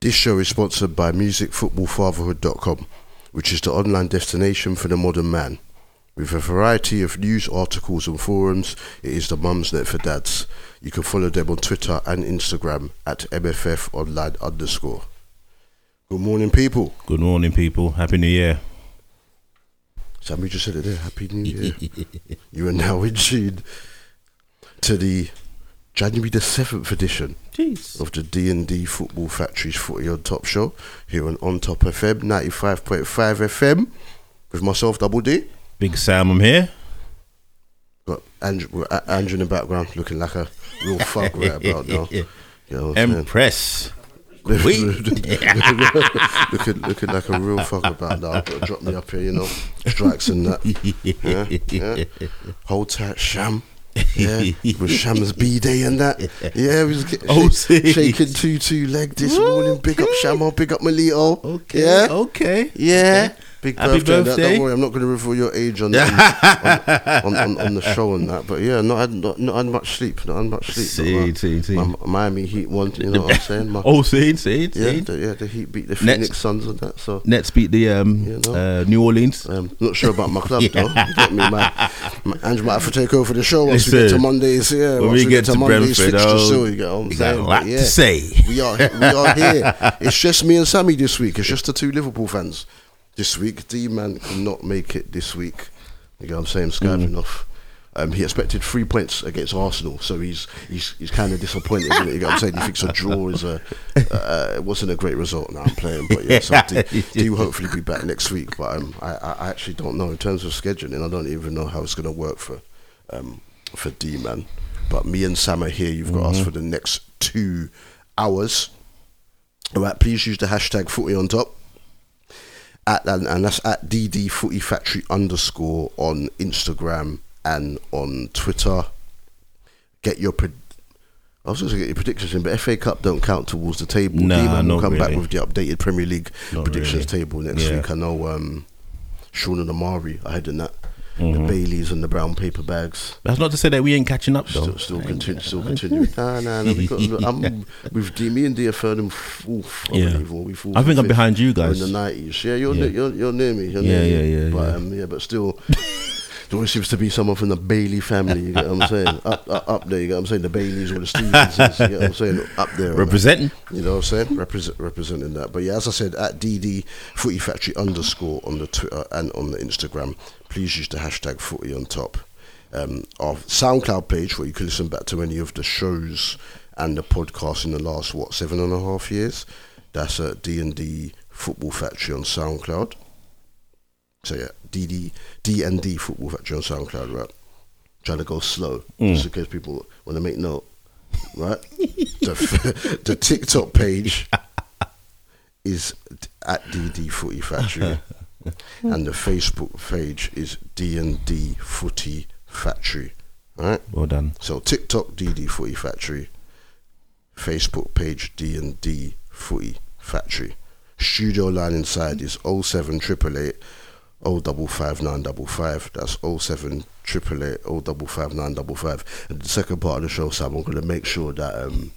This show is sponsored by MusicFootballFatherhood.com, which is the online destination for the modern man. With a variety of news, articles, and forums, it is the mum's net for dads. You can follow them on Twitter and Instagram at MFFOnline underscore. Good morning, people. Good morning, people. Happy New Year. Sammy just said it there. Happy New Year. you are now in tune to the January the seventh edition Jeez. of the D and D Football Factory's Footy on Top show here on On Top FM ninety five point five FM with myself Double D. Big Sam, I'm here. Got Andrew, Andrew in the background looking like a real fuck right about now. You know what I'm saying? Empress. looking, looking like a real fuck about now. Drop me up here, you know. Strikes and that. Yeah, yeah. Hold tight, Sham. Yeah, with Sham's B day and that. Yeah, we was get, Oh, shake- shaking two two leg this morning. Big up Shamo, big up Malito. Okay. Yeah, Okay. yeah. Big Happy birthday. and that. Don't worry, I'm not going to reveal your age on, on, on, on, on the show and that. But yeah, not had, not, not had much sleep. Not had much sleep. See, my- see, see. My Miami Heat won. You know what I'm saying? My, Oh, see, see, yeah, see. the, yeah, the Heat beat the Nets. Phoenix Suns and that. So Nets beat the um, You know. uh, New Orleans. um, not sure about my club though. You get me, my, my Andrew might have to take over the show once we get to Mondays. Yeah, when once we get to Mondays Brentford, fixture, oh, so you get what I'm you got a yeah, to say. we are we are here. It's just me and Sammy this week. It's just the two Liverpool fans this week. D man could not make it this week. You know what I'm saying? Skiving off. Um, he expected three points against Arsenal, so he's he's he's kind of disappointed. Isn't it? You know what I'm saying? He thinks a draw is a uh, it wasn't a great result. Now I'm playing, but yeah, so D, D will hopefully be back next week. But um, I, I actually don't know in terms of scheduling. I don't even know how it's going to work for um, for D man. But me and Sam are here. You've got us for the next two hours. All right, please use the hashtag footy on top. At, and, and that's at DD Footy Factory underscore on Instagram and on Twitter. Get your pred- I was going to get your predictions in, but FA Cup don't count towards the table. Nah, not come back with the updated Premier League Not predictions really. table next Yeah. week. I know um, Sean and Amari are heading that. Mm-hmm. The Baileys and the brown paper bags. That's not to say that we ain't catching up, though. Still, still continue, still continuing. Nah, nah, nah. We got, look, I'm with D, me and D are third and. I Yeah. believe, we fourth I think I'm behind you guys. in the nineties. Yeah, you're Yeah. ne- you're you're near me. You're Yeah, near yeah, me. yeah, But yeah. um, yeah, but still, there always seems to be someone from the Bailey family. You get what I'm saying? Up, up, up there. You get what I'm saying? The Baileys or the Stevensons. You get what I'm saying? Up there. on that. Representing. You know what I'm saying? Represent, representing that. But yeah, as I said, at DD Footy Factory underscore on the Twitter and on the Instagram, please use the hashtag Footy on top. Um, our SoundCloud page where you can listen back to any of the shows and the podcast in the last what seven and a half years. That's at D and D Football Factory on SoundCloud. So yeah, DD D and D Football Factory on SoundCloud. Right, trying to go slow just in case people want to make note. Right, the, the TikTok page is at DD Footy Factory, and the Facebook page is D and D Footy Factory. Right. Well done. So TikTok DD Footy Factory, Facebook page D and D Footy Factory. Studio line inside is 07 888 055955. That's 07 888 055955. And the second part of the show, Sam, I'm going to make sure that um,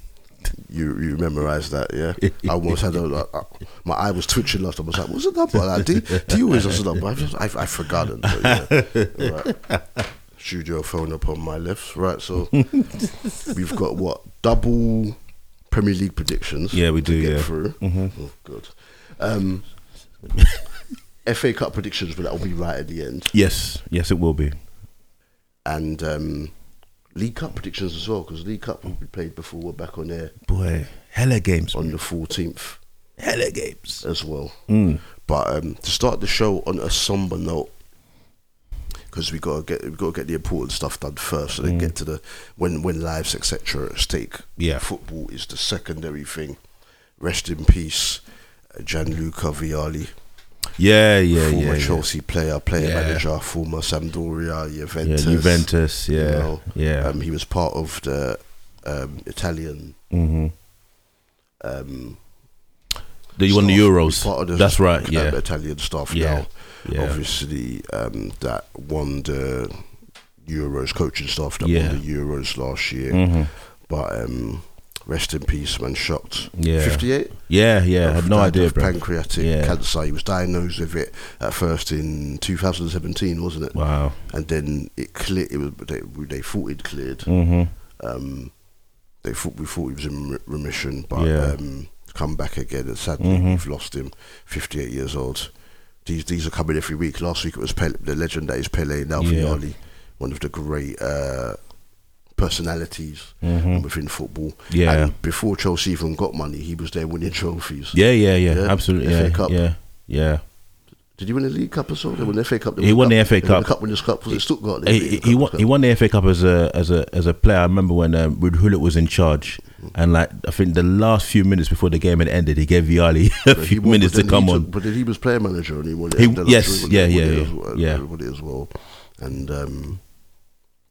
you you memorize that, yeah? I almost had a, uh, my eye was twitching last time. I was like, what's the number? Like, do, do you always the number? I've, just, I've, I've forgotten. But yeah. Right. Studio phone up on my left. Right, so we've got what? Double Premier League predictions. Yeah, we to do, Get yeah. through. Oh, good. Um, FA Cup predictions, but that will be right at the end. Yes, yes, it will be. And um, League Cup predictions as well, because League Cup will be played before we're back on air Boy, hella games. on the 14th Hella games. as well. Mm. But um, to start the show on a somber note, because we gotta get we gotta get the important stuff done first, so they get to the when when lives etc. at stake. Yeah. football is the secondary thing. Rest in peace, Gianluca Vialli, Yeah, yeah, former yeah. yeah. Chelsea player, player Yeah. manager, former Sampdoria, Yeah, Juventus. Juventus, you yeah, know. yeah. Um, he was part of the um, Italian. hmm Um, won the. Euros. Part of the That's right. um, Yeah, Italian staff Yeah, now. yeah. Obviously, um, that won the Euros coaching staff that Yeah. won the Euros last year. Mhm. But um, rest in peace, man. Shocked. Yeah. 58. Yeah, yeah. I had no idea, bro. Pancreatic Yeah. cancer. He was diagnosed with it at first in 2017, wasn't it? Wow. And then it cleared. It was they, they thought it cleared. Mhm. Um, they thought we thought he was in remission, but Yeah. um, come back again. And sadly, Mhm. we've lost him. 58 years old. These these are coming every week. Last week it was Pele, the legend that is Pele. Now Yeah. Vialli, one of the great uh, personalities Mhm. within football. Yeah. And before Chelsea even got money, he was there winning trophies. Yeah, yeah, yeah. Yeah, Absolutely. FA Yeah, Cup. yeah, yeah. Did he win the League Cup as well? They won the FA Cup. He won the FA They won Cup. The Cup Winners' Cup was it Stuttgart? They He, he, won. Cup. He won the FA Cup as a as a as a player. I remember when um, Ruud Gullit was in charge, and like I think the last few minutes before the game had ended, he gave Vialli a few won- minutes to come he on. But he was player manager and he won it. He- and then I'm yes, he yeah, yeah, yeah, yeah. won it as well. And um,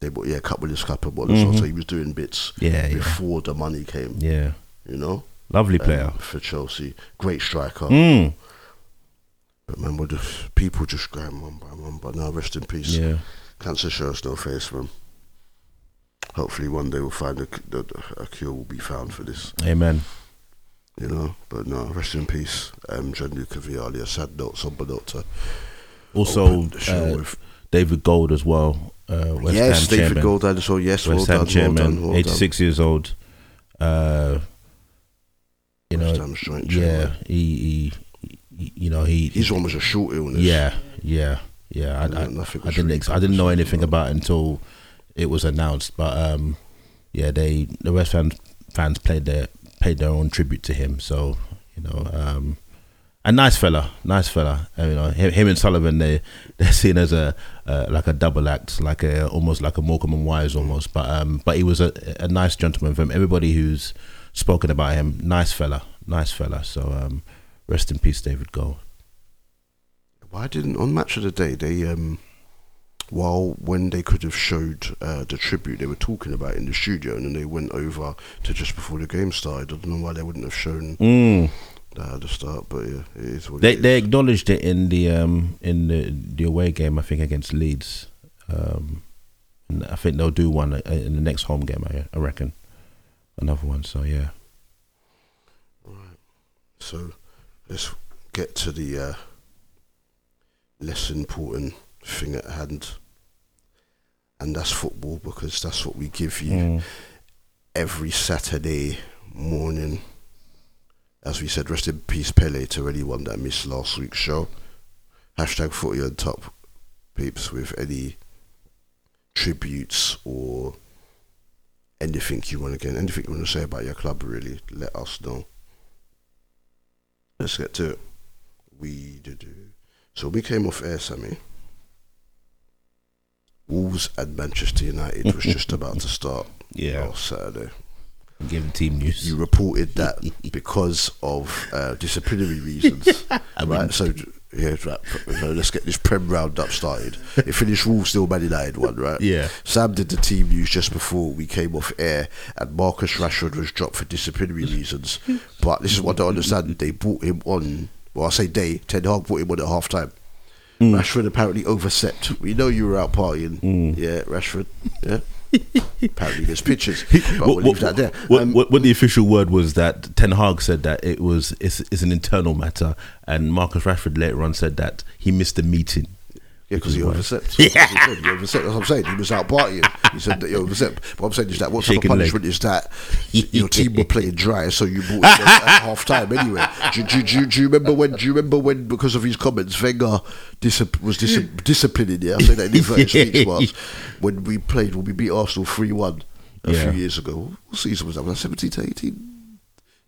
they bought yeah, Cup Winners' Cup and whatnot. Mhm. So he was doing bits Yeah, yeah. before the money came. Yeah, You know, lovely um, player. for Chelsea, great striker. Mm. But man, what the people just going one by one. But now, rest in peace. Yeah, Cancer shows no face, man. Hopefully, one day we'll find a, the- a cure will be found for this. amen. You know, but no, rest in peace, um, Gianluca Vialli. A sad note, somber note to Also, open the show uh, with. David Gold as well. Uh, West yes, Ham David chairman. Gold as well. Yes, West well Ham done, chairman, well done, well done. 86 years old. Uh, you West know, joint yeah, he, he, he, you know, he, one was a short illness. yeah, yeah, yeah. I, I, I was didn't, ex- I didn't know anything about about it until it was announced. But um, yeah, they the West Ham fans played their paid their own tribute to him. So you know, um, a nice fella, nice fella. Uh, you know, him, him and Sullivan, they they're seen as a uh, like a double act, like a almost like a Morecambe and Wise almost. But um, but he was a, a nice gentleman. From everybody who's spoken about him, nice fella, nice fella. So um, rest in peace, David Gold. Why didn't on Match of the Day they um while when they could have showed uh, the tribute they were talking about in the studio and then they went over to just before the game started. I don't know why they wouldn't have shown Mm. That at the start, but yeah, it is what They they acknowledged it in the um in the the away game I think against Leeds. Um, and I think they'll do one uh, in the next home game. I, I reckon another one. So yeah, Right. So let's get to the uh, less important thing at hand, and that's football because that's what we give you Mm. every Saturday morning. As we said, rest in peace, Pele, to anyone that missed last week's show. Hashtag footy on top, peeps, with any tributes or anything you want to get, anything you want to say about your club, really, let us know. Let's get to it. We do do. So we came off air, Sammy. Wolves and Manchester United was just about to start yeah. last Saturday. The team news. You reported that because of uh, disciplinary reasons, right? So yeah, right. So let's get this Prem roundup started. It finished Wolves still Man United one, right? Yeah. Sam did the team news just before we came off air, and Marcus Rashford was dropped for disciplinary reasons. But this is what I don't understand. They brought him on. Well, I say they. Ten Hag brought him on at half time. Rashford apparently overslept. We know you were out partying. Yeah, Rashford. Yeah. Apparently there's pictures. But we'll leave that there. What, Um, what, what the official word was that Ten Hag said that it was it's, it's an internal matter, and Marcus Rashford later on said that he missed the meeting. Yeah, because he overslept. He said he overslept. That's what I'm saying. He was out partying. He said that he overslept. But what I'm saying is that what type of Shaking leg. punishment is that? Your team were playing dry, so you brought on at half time anyway. Do, do, do, do you remember when? Do you remember when? Because of his comments, Wenger disip- was dis- disciplining. Yeah, I say that in inverted speech was when we played when we beat Arsenal three one a Yeah. few years ago. What season was that? Was that 17 to 18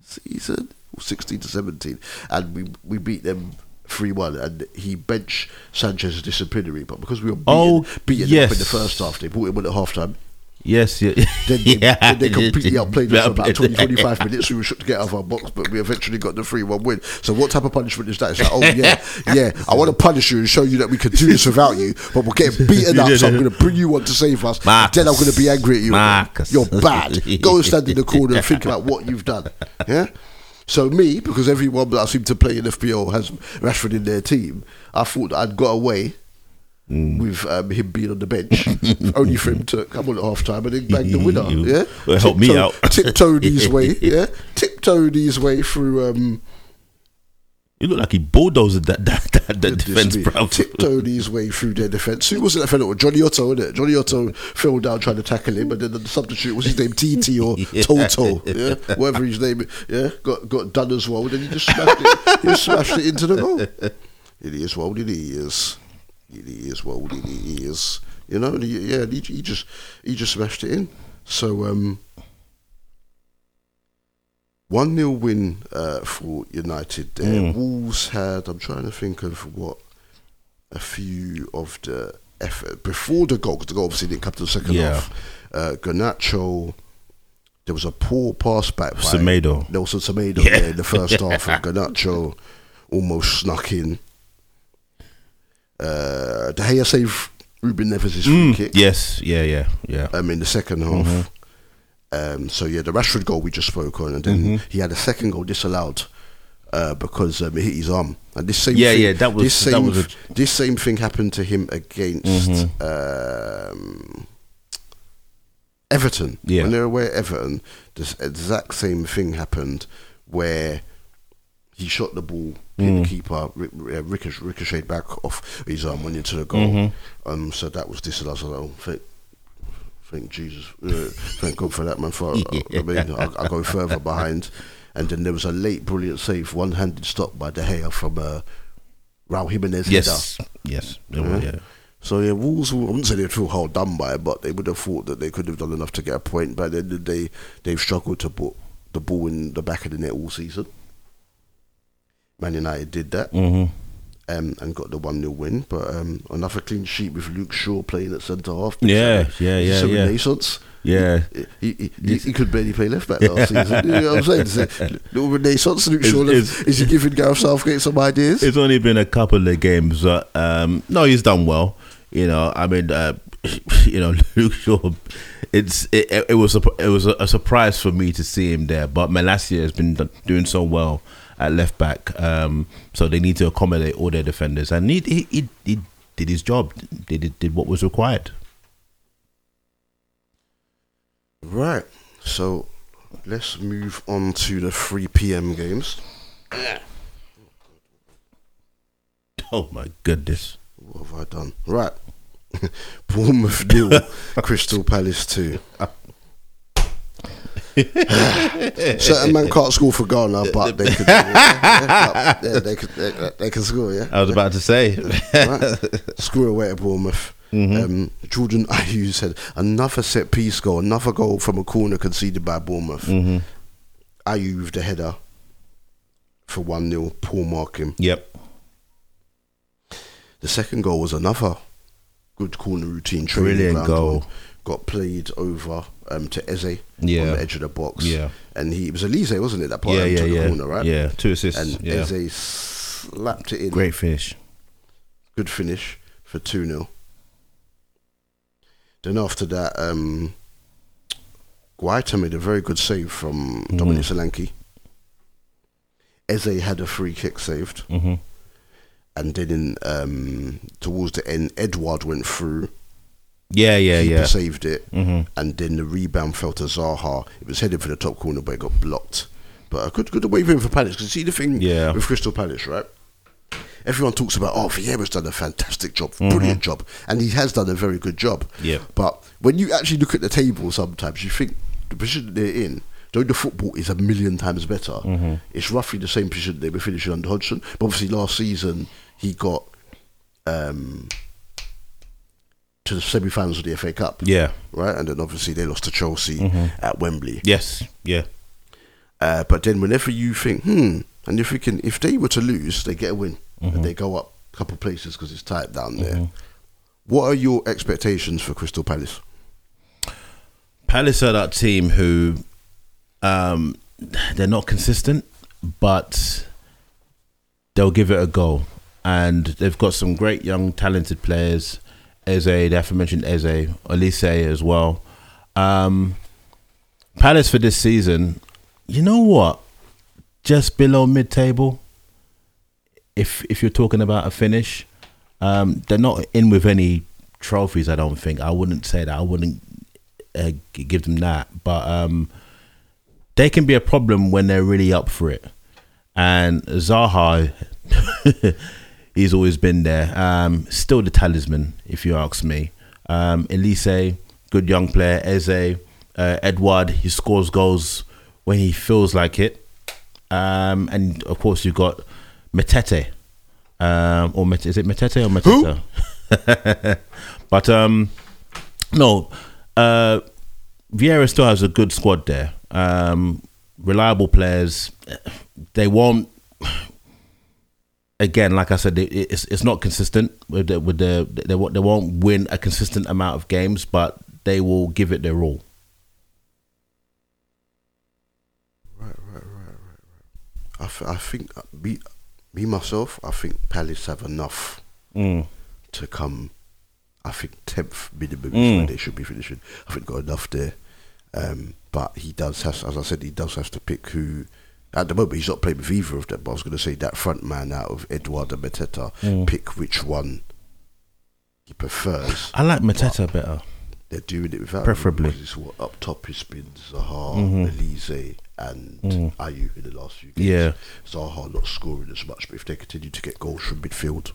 season? 16 to 17, and we we beat them. 3 1, and he bench Sanchez as disciplinary, but because we were beaten, Oh, beaten them up in the first half, they brought him on at half time. Yes, yeah, Then they, yeah. then they completely outplayed us for about Outplayed. 20, 25 minutes. We were shut to get out of our box, but we eventually got the 3 1 win. So, what type of punishment is that? It's like, oh, yeah, yeah, I want to punish you and show you that we can do this without you, but we're getting beaten up, so I'm going to bring you on to save us. Marcus. Then I'm going to be angry at you. Marcus. You're bad. Go and stand in the corner and think about what you've done. Yeah? So, me, because everyone that I seem to play in FPL has Rashford in their team, I thought I'd got away with um, him being on the bench, only for him to come on at half time and then bang the winner. Yeah, Well, help me out. tiptoed his way. Yeah, tiptoed his way through. Um, You look like he bulldozed that that, that, that defense, bro. Tiptoed his way through their defence. Who was it that fell? Jonny Otto, wasn't it? Jonny Otto fell down trying to tackle him, but then the substitute was his name TT or Yeah. Toto, yeah, whatever his name. Yeah, got got done as well. Then he just smashed it. he smashed it into the goal. It is what it is. It is what it is. You know, yeah, he, he just he just smashed it in. So um, one 0 win uh, for United. There, Mm. Wolves had. I'm trying to think of what a few of the effort before the goal, the goal obviously didn't come to the second Yeah. half. Uh, Garnacho. There was a poor pass back by Semedo. Nelson Semedo Yeah. yeah. in the first half. And Garnacho almost snuck in. Uh, De Gea saved Ruben Neves' free Mm, kick yes, yeah, yeah, yeah. um, in the second half. Mm-hmm. Um, so yeah, the Rashford goal we just spoke on, and then Mm-hmm. he had a second goal disallowed uh, because um, it hit his arm. And this same Yeah, thing, yeah, that was- this that same was a- this same thing happened to him against Mm-hmm. um, Everton. Yeah. when they were away at Everton, this exact same thing happened where he shot the ball, hit Mm. the keeper, ri- ri- uh, ricocheted back off his arm, went into the goal. Mm-hmm. Um, so that was disallowed. So, thank, Jesus, uh, thank God for that, man. For I mean, I, I go further behind, and then there was a late brilliant save, one-handed stop by De Gea from uh, Raul Jimenez. Yes, yes, it yeah. So yeah, Wolves. I wouldn't say they feel hard done by, it, but they would have thought that they could have done enough to get a point. But at the end of the day, they've struggled to put the ball in the back of the net all season. Man United did that Mm-hmm. Um, and got the one 0 win. But um, another clean sheet with Luke Shaw playing at centre half. Yeah, yeah, It's yeah, a yeah. renaissance. Yeah. He, he, he, he could barely play left back last season. You know what I'm saying? It's a little renaissance. Luke Shaw. it's- is he giving Gareth Southgate some ideas? It's only been a couple of games, but um, no, he's done well. You know, I mean, uh, you know, Luke Shaw. It's it, it was a it was a, a surprise for me to see him there, but Malacia has been doing so well at left back, um, so they need to accommodate all their defenders, and he he, he, he did his job, did did what was required. Right. So let's move on to the 3 p.m. games. Oh my goodness! What have I done? Right. Bournemouth nil, Crystal Palace two. Certain man can't score for Ghana, but they could. Yeah, yeah, they could. They, they can score. Yeah. I was about to say, right? Score away at Bournemouth. Um, Jordan Ayew said another set piece goal, another goal from a corner conceded by Bournemouth. Mm-hmm. Ayew with the header for one 0 Paul marking. yep, The second goal was another good corner routine. Brilliant goal. Got played over um, to Eze Yeah. on the edge of the box. Yeah. And he it was Olise, wasn't it? That part yeah, um, yeah, to the yeah, corner, right? yeah. Two assists, And yeah. Eze slapped it in. Great finish. Good finish for 2 0. Then after that, um, Guaita made a very good save from Mm-hmm. Dominic Solanke. Eze had a free kick saved. hmm And then in, um, towards the end, Edouard went through. Yeah, yeah, Keeper yeah. saved it. hmm and then the rebound fell to Zaha. It was headed for the top corner, but it got blocked. But a good, good away win for Palace. Because see the thing Yeah. with Crystal Palace, right? Everyone talks about, oh, Vieira's done a fantastic job, Mm-hmm. brilliant job, and he has done a very good job. Yeah. But when you actually look at the table, sometimes you think the position they're in, though the football is a million times better, Mm-hmm. it's roughly the same position they were finishing under Hodgson. But obviously, last season he got um, to the semi-finals of the FA Cup Yeah. right? And then obviously they lost to Chelsea Mm-hmm. at Wembley. Yes. Yeah. Uh, but then whenever you think, hmm, and you're thinking, if they were to lose, they get a win Mm-hmm. and they go up a couple of places because it's tight down there. What are your expectations for Crystal Palace? Palace are that team who um, they're not consistent, but they'll give it a go. And they've got some great young, talented players. Eze, the aforementioned Eze, Olise as well. Um, Palace for this season, you know what? Just below mid-table. If if you're talking about a finish, Um, they're not in with any trophies. I don't think. I wouldn't say that. I wouldn't uh, give them that. But um, they can be a problem when they're really up for it. And Zaha, he's always been there. Um, still the talisman, if you ask me. Um, Olise, good young player. Eze, uh, Edouard, he scores goals when he feels like it. Um, and of course, you've got Metete. Um, or Met- is it Metete or Metete? but um, no, uh, Vieira still has a good squad there. Um, reliable players. They won't. Again, like I said, it's it's not consistent with the, with the they won't they won't win a consistent amount of games, but they will give it their all. Right, right, right, right, right. I, th- I think uh, me, me myself, I think Palace have enough Mm. to come. I think tenth minimum Mm. where they should be finishing. I think got enough there. Um, but he does has, as I said, he does have to pick who. At the moment, he's not playing with either of them. But I was going to say that front man out of Edouard Mateta, Mm. pick which one he prefers. I like Mateta better. They're doing it without Preferably. because it's what up top has been Zaha, Mhm. Olise, and Mm. Ayew in the last few games. Yeah. Zaha not scoring as much, but if they continue to get goals from midfield,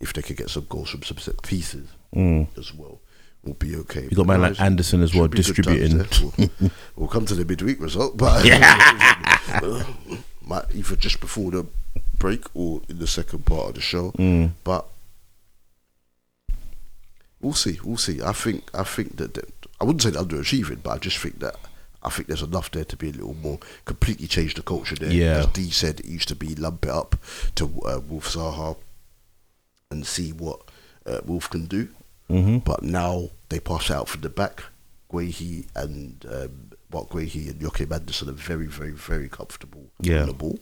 if they could get some goals from some set pieces Mm. as well, we'll be okay. You got man like Andersen as well Should be good distributing. We'll, we'll come to the midweek result, but yeah. might either just before the break or in the second part of the show. Mm. But we'll see. We'll see. I think. I think that, that I wouldn't say they're underachieving, but I just think that I think there's enough there to be a little more completely change the culture there. Yeah. As D said, it used to be lump it up to uh, Wolf Zaha and see what uh, Wolf can do. Hmm But now they pass out from the back. Guehi and um, Mark Guehi and Joachim Andersen are very, very, very comfortable Yeah. on the ball,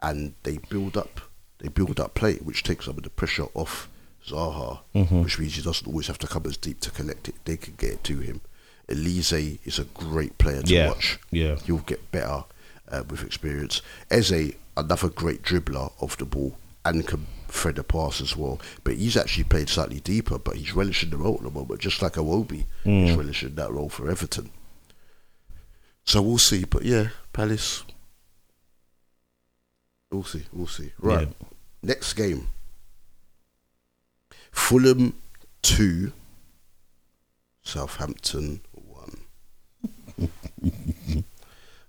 and they build up. They build up play, which takes some of the pressure off Zaha, Mhm. which means he doesn't always have to come as deep to collect it. They can get it to him. Olise is a great player to Yeah. watch. Yeah. He'll get better uh, with experience. Eze, another great dribbler of the ball and can thread a pass as well. But he's actually played slightly deeper, but he's relishing the role at the moment, just like Iwobi. He's Mm. relishing that role for Everton. So we'll see. But yeah, Palace. We'll see. We'll see. Right. Yeah. Next game. Fulham 2. Southampton 1.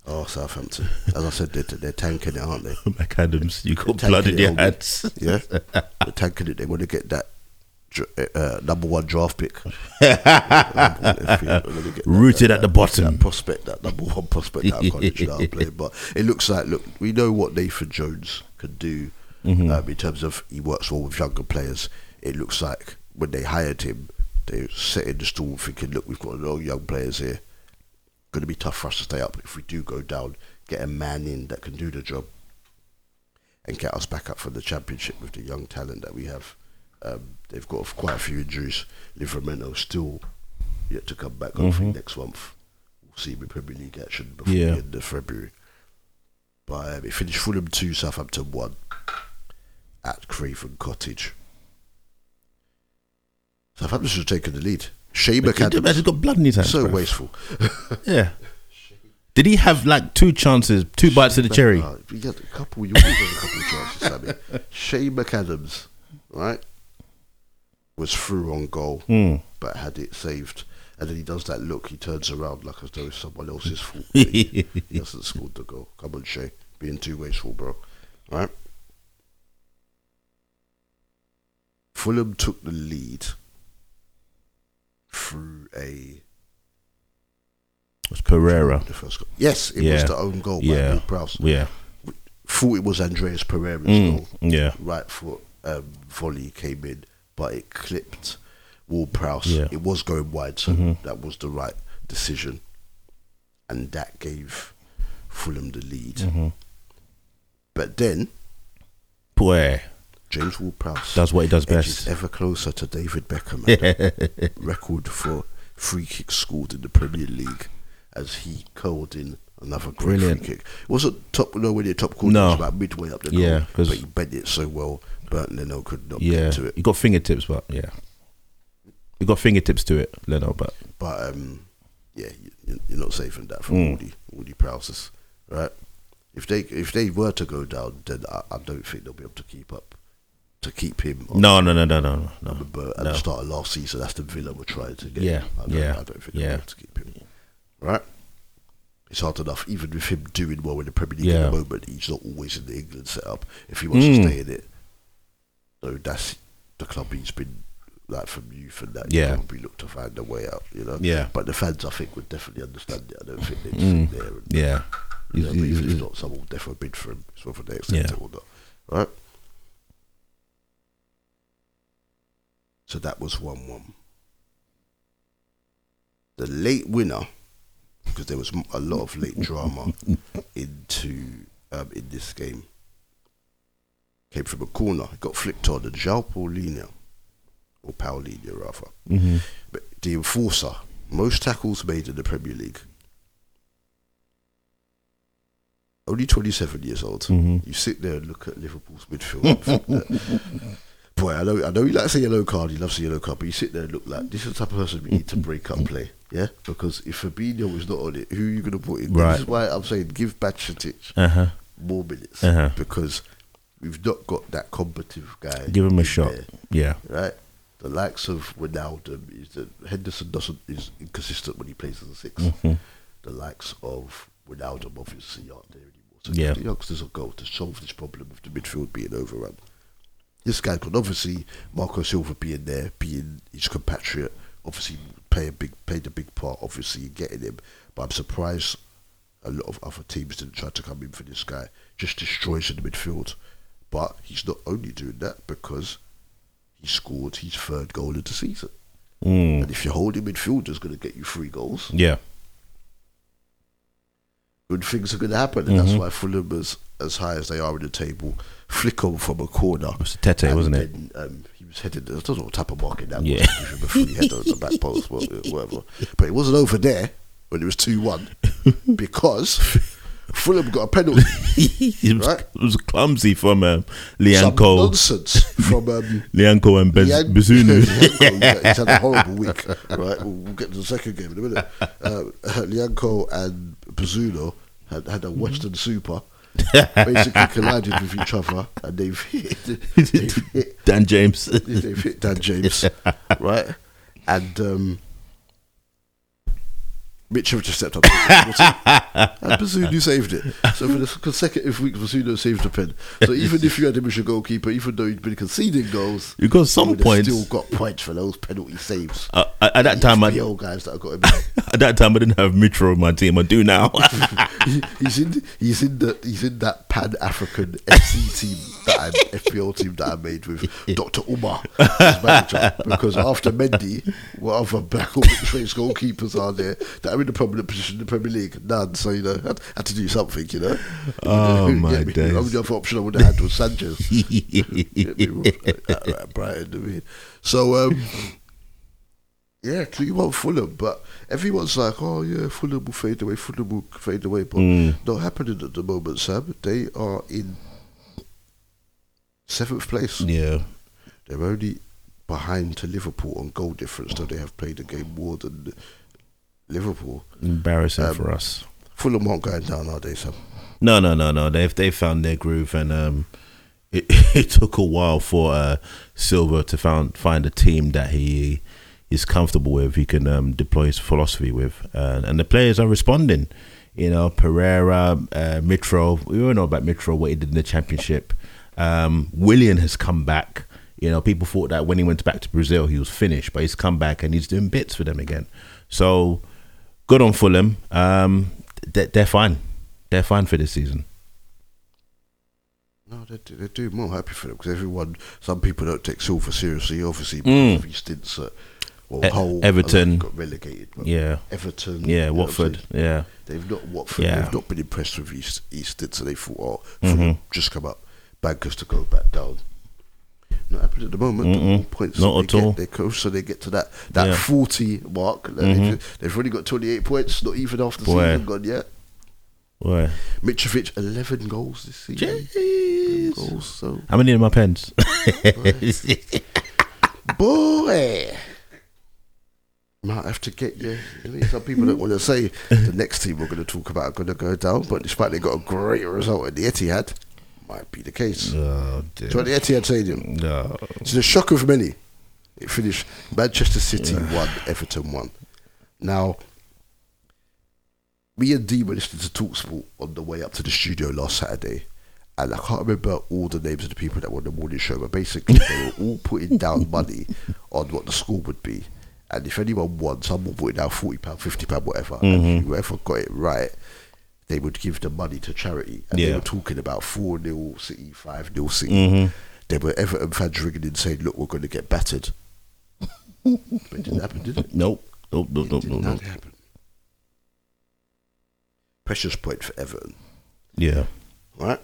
oh, Southampton. As I said, they're, they're tanking it, aren't they? McAdams, you got blood in your hands. Yeah? they're tanking it. They want to get that uh, number one draft pick. Gonna that- Rooted at the that bottom. prospect, that number one prospect out of college that I played. But it looks like, look, we know what Nathan Jones can do Mm-hmm. um, in terms of he works well with younger players. It looks like when they hired him, they set in the stall thinking, look, we've got a lot of young players here. Going to be tough for us to stay up. If we do go down, get a man in that can do the job and get us back up for the championship with the young talent that we have. Um, they've got quite a few injuries. Livramento still yet to come back. Hopefully Mhm. next month we'll see in Premier League action before Yeah. the end of February. But um, it finished Fulham two, Southampton one at Craven Cottage. Southampton should have taken the lead. Che But He's got blood in his hands. so bruv. wasteful. Yeah. Did he have like two chances, two bites of the cherry? Uh, you had a couple. You always had a couple of chances, Sammy. Che McAdams, right, was through on goal, Mm. but had it saved. And then he does that look. He turns around like as though it's someone else's fault. he, he hasn't scored the goal. Come on, Che, being too wasteful, bro. Right. Fulham took the lead through a was Pereira. the first goal. Yes, it was the own goal by Yeah. Ward Prowse. Yeah. Thought it was Andreas Pereira's Mm. goal. Yeah. right foot um, volley came in, but it clipped Ward Prowse. Yeah. It was going wide, so Mhm. that was the right decision, and that gave Fulham the lead. hmm But then Boy, James Ward Prowse does what he does best. ever closer to David Beckham, record for free kicks scored in the Premier League, as he curled in another great Brilliant. free kick. It wasn't top, no, when top corner, No. it was about midway up the goal, Yeah, but he bent it so well. Bernd Leno could not Yeah, get to it. he got fingertips, but yeah, he got fingertips to it, Leno. But But um, yeah, you, you're not saving that from Mm. Woody Woody Prowse, right? If they if they were to go down, then I, I don't think they'll be able to keep up to keep him. No, no, no, no, no, no, But at no. the start of last season. That's the Villa were trying to get. Yeah, him. I don't, yeah, I don't think yeah. to keep him. Right. It's hard enough, even with him doing well in the Premier League Yeah. at the moment. He's not always in the England setup. If he wants Mm. to stay in it, so that's the club he's been like from youth and that. Yeah. probably look to find a way out. You know. Yeah. But the fans, I think, would definitely understand it. I don't think they'd Mm. sit there and Yeah, you know, He's- he's- it's not, someone will definitely bid for him. It's whether they accept Yeah. it or not. Right? So that was 1 1. The late winner, because there was a lot of late drama into um, in this game, came from a corner. It got flicked on, and João Paulinho, or Palhinha rather, hmm but the enforcer, most tackles made in the Premier League. Only 27 years old. hmm You sit there and look at Liverpool's midfield. and think that, boy, I know, I know he likes a yellow card. He loves a yellow card, but you sit there and look like this is the type of person we need to break up play. Yeah, because if Fabinho is not on it, who are you going to put in? Right. This is why I'm saying give Bacic Uh huh. more minutes Uh-huh. because we've not got that combative guy. Give him a shot. there Yeah. right? The likes of Wijnaldum is that Henderson doesn't is inconsistent when he plays as a 6 Mhm. The likes of Wijnaldum obviously aren't there anymore. So Yeah. the youngsters will go to solve this problem of the midfield being overrun. This guy could obviously Marco Silva being there, being his compatriot, obviously play a big played a big part obviously in getting him. But I'm surprised a lot of other teams didn't try to come in for this guy. Just destroys in the midfield. But he's not only doing that because he scored his third goal of the season. Mm. And if your holding midfielder's going to get you three goals, Yeah. Good things are going to happen. And that's Mhm. why Fulham is as high as they are in the table. Flick on from a corner. It was Tete, wasn't it? Um, he was headed. I don't know what type of marking that Yeah. was. Give him a free header on the back post, wha- whatever. But it wasn't over there when it was two one because Fulham got a penalty. it, was, Right. it was clumsy from um, Some Lyanco, nonsense from um, Lyanco and Bez- Lian- Bazunu. Lyanco, he's had a horrible week. Right, we'll, we'll get to the second game in a minute. Uh, Lyanco and Bazunu had, had a Western Super, basically collided with each other, and they've hit, they've hit, Dan James. they've hit Dan James, right? And um, Mitchell just stepped up, and Bazunu saved it. So for the consecutive week, Bazunu saved the pen. So even if you had him as your goalkeeper, even though he'd been conceding goals, some you would have points, still got points for those penalty saves. uh, at that time, I, the old guys that got him. at that time, I didn't have Mitro in my team. I do now. He- he's in. He's in the. He's in that Pan African FC team that I FPL team that I made with Dr. Umar as manager. Because after Mendy, what other black or goalkeepers are there that are in a prominent position in the Premier League? None. So you know, had, had to do something. You know. Oh, You my me? days. The only other option I would have had was Sanchez. Get me? At- at Brighton, I mean. So, um, yeah, 3 1 Fulham. But everyone's like, oh, yeah, Fulham will fade away, Fulham will fade away. But Mm. not happening at the moment, Sam. They are in seventh place. yeah. They're only behind to Liverpool on goal difference, though they have played a game more than Liverpool. Embarrassing Um, for us. Fulham aren't going down, are they, Sam? No, no, no, no. They've they found their groove, and um, it, it took a while for uh, Silva to found find a team that he is comfortable with. He can um, deploy his philosophy with, uh, and the players are responding. You know, Pereira, uh, Mitro. We all know about Mitro what he did in the championship. Um, Willian has come back. You know, people thought that when he went back to Brazil, he was finished, but he's come back and he's doing bits for them again. So, good on Fulham. Um, they, they're fine. They're fine for this season. No, they do, they do. I'm more happy for them because everyone, some people don't take Silva seriously. Obviously, Mm. his stints at well, E- Hull, Everton. got relegated. But Yeah, Everton, yeah. Watford. Yeah, They've not Watford. Yeah. They've not been impressed with his, his stints, so they thought, oh, Mhm. Just come up, bankers to go back down. Happening at the moment. Mm-mm. points Not at all. They so they get to that that Yeah. forty mark. Like, Mhm. they've, they've already got twenty eight points. Not even after the Boy. season gone yet. boy. Mitrovic eleven goals this season. Jeez. goals. So, How many of my pens? boy, might have to get you. Some people don't want to say the next team we're going to talk about are going to go down, but despite they got a great result at the Etihad, might be the case. oh. So at the Etihad Stadium, No. to the shock of many, it finished Manchester City one, Everton one. Now, me and Dee were listening to Talksport on the way up to the studio last Saturday, and I can't remember all the names of the people that were on the morning show, but basically they were all putting down money on what the score would be. And if anyone won, someone put down forty pound, fifty pound, whatever, and mm-hmm. whoever got it right, they would give the money to charity. And they were talking about four 0 City, five 0 City. Mm-hmm. There were Everton fans ringing in saying, "Look, we're going to get battered." but it didn't happen, did it? Nope. Nope. Nope. It Nope. did Nope. not nope. happen. Precious point for Everton, Yeah. right?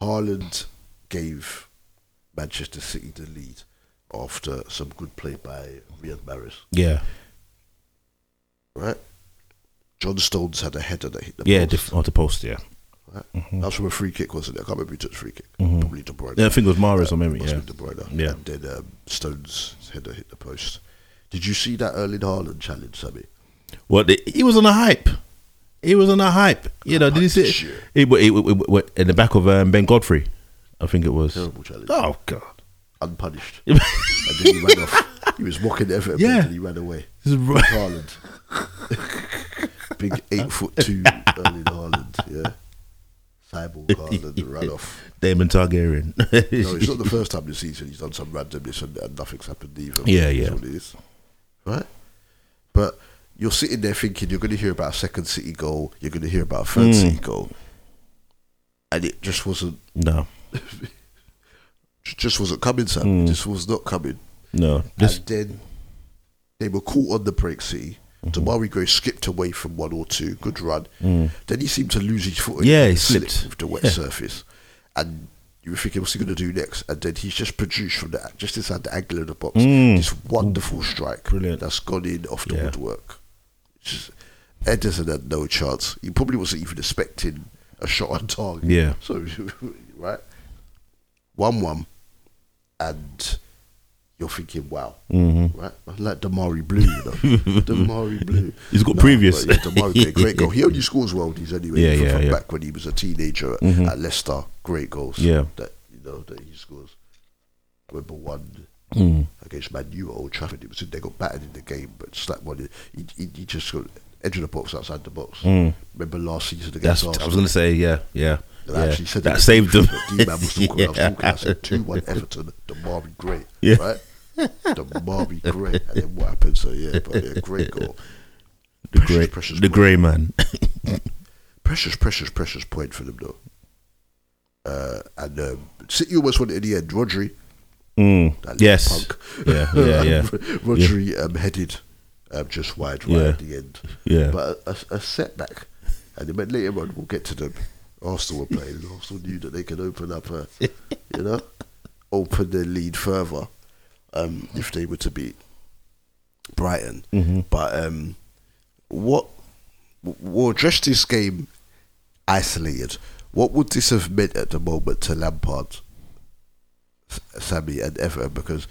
Haaland gave Manchester City the lead after some good play by Riyad Mahrez, Yeah. right? John Stones had a header that hit the Yeah. post. Diff- on the post. Yeah. right? That was from a free kick, wasn't it? I can't remember who took the free kick. Probably De Bruyne. Yeah, I think it was Mahrez on memory. Must Yeah. De Bruyne. Yeah. And then um, Stones' header hit the post. Did you see that Erling Haaland challenge, Sammy? Well, he was on a hype. He was on a hype. You know, did you see it? He, he- in the back of um, Ben Godfrey, I think it was. Terrible challenge. Oh God! Unpunished. and then he ran off. He was mocking Everton Yeah. and he ran away. This is right. Haaland. Big eight foot two Erling Haaland, yeah. Cyborg Haaland ran off. Daemon Targaryen. No, it's not the first time this season he's done some randomness and, and nothing's happened either. Yeah, yeah. what it is. Right? But you're sitting there thinking you're going to hear about a second City goal, you're going to hear about a third Mm. City goal. And it just wasn't, no, just wasn't coming, Sam. Mm. It just was not coming. no. Just and then they were caught on the break, City. Mm-hmm. Demarai Gray skipped away from one or two, good run. Then he seemed to lose his footing. Mm. Yeah, he slipped. with the wet Yeah. surface. And you were thinking, what's he going to do next? And then he's just produced from that, just inside the angle of the box Mm. this wonderful strike Brilliant. that's gone in off the Yeah. woodwork. Just- Ederson had no chance. He probably wasn't even expecting a shot on target. Yeah. So, right? 1 1. And you're thinking, wow. Mm-hmm. Right? Like Demarai Blue, you know. Demarai Blue. He's got previous. Yeah, Demarai great goal. He only scores worldies anyway. Yeah, yeah, from yeah. back when he was a teenager at- at Leicester. Great goals. Yeah. That you know that he scores. Remember one Mm. against Man U at Old Trafford. It was they got battered in the game, but slapped one. He, he, he just got edge of the box outside the box. Mm. Remember last season That's. against I was gonna say. Yeah. Yeah. And I yeah. actually said that saved them. D man was talking. I was talking. I said two one Everton. Demarai Gray. Yeah. Right. Demarai Gray. And then what happened? So yeah, but yeah, great goal. The Precious, great, precious the grey man. Precious, precious, precious point for them though. Uh, and um, City almost won it in the end. Rodri, Mm. Yes. punk. Yeah. Yeah. Yeah. Rodri um, headed um, just wide right Yeah. at the end. Yeah. But a, a, a setback. And then later on, we'll get to them. Arsenal were playing, and Arsenal knew that they could open up a, you know, open their lead further um, if they were to beat Brighton. Mm-hmm. But um, what we'll address this game isolated. What would this have meant at the moment to Lampard, Sammy, and Everton? Because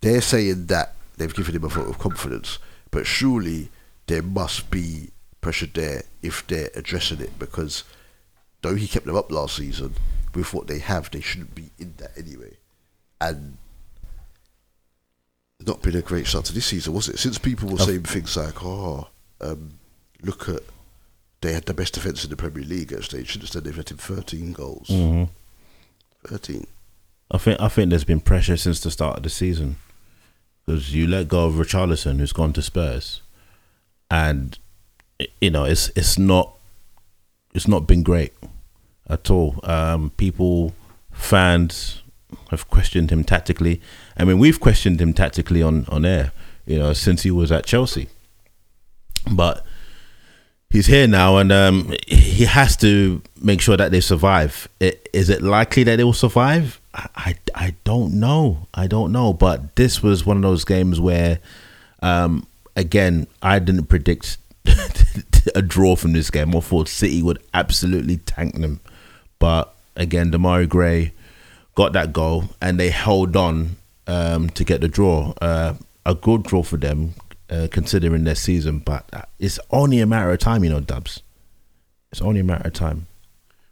they're saying that they've given him a vote of confidence, but surely there must be pressure there if they're addressing it. Because though he kept them up last season, with what they have, they shouldn't be in that anyway. And not been a great start to this season, was it? Since people were saying things like, "Oh, um, look at they had the best defence in the Premier League at stage," instead they've let him thirteen goals. Mm-hmm. Thirteen. I think I think there's been pressure since the start of the season because you let go of Richarlison, who's gone to Spurs, and you know it's it's not it's not been great at all. Um, people, fans have questioned him tactically. I mean, we've questioned him tactically on on air, you know, since he was at Chelsea, but he's here now, and um, he has to make sure that they survive. I- Is it likely that they will survive? I, I, I don't know. I don't know. But this was one of those games where, um, again, I didn't predict a draw from this game. I thought City would absolutely tank them, but again, Demarai Gray got that goal, and they held on um, to get the draw. Uh, a good draw for them, uh, considering their season, but it's only a matter of time, you know, Dubs. It's only a matter of time.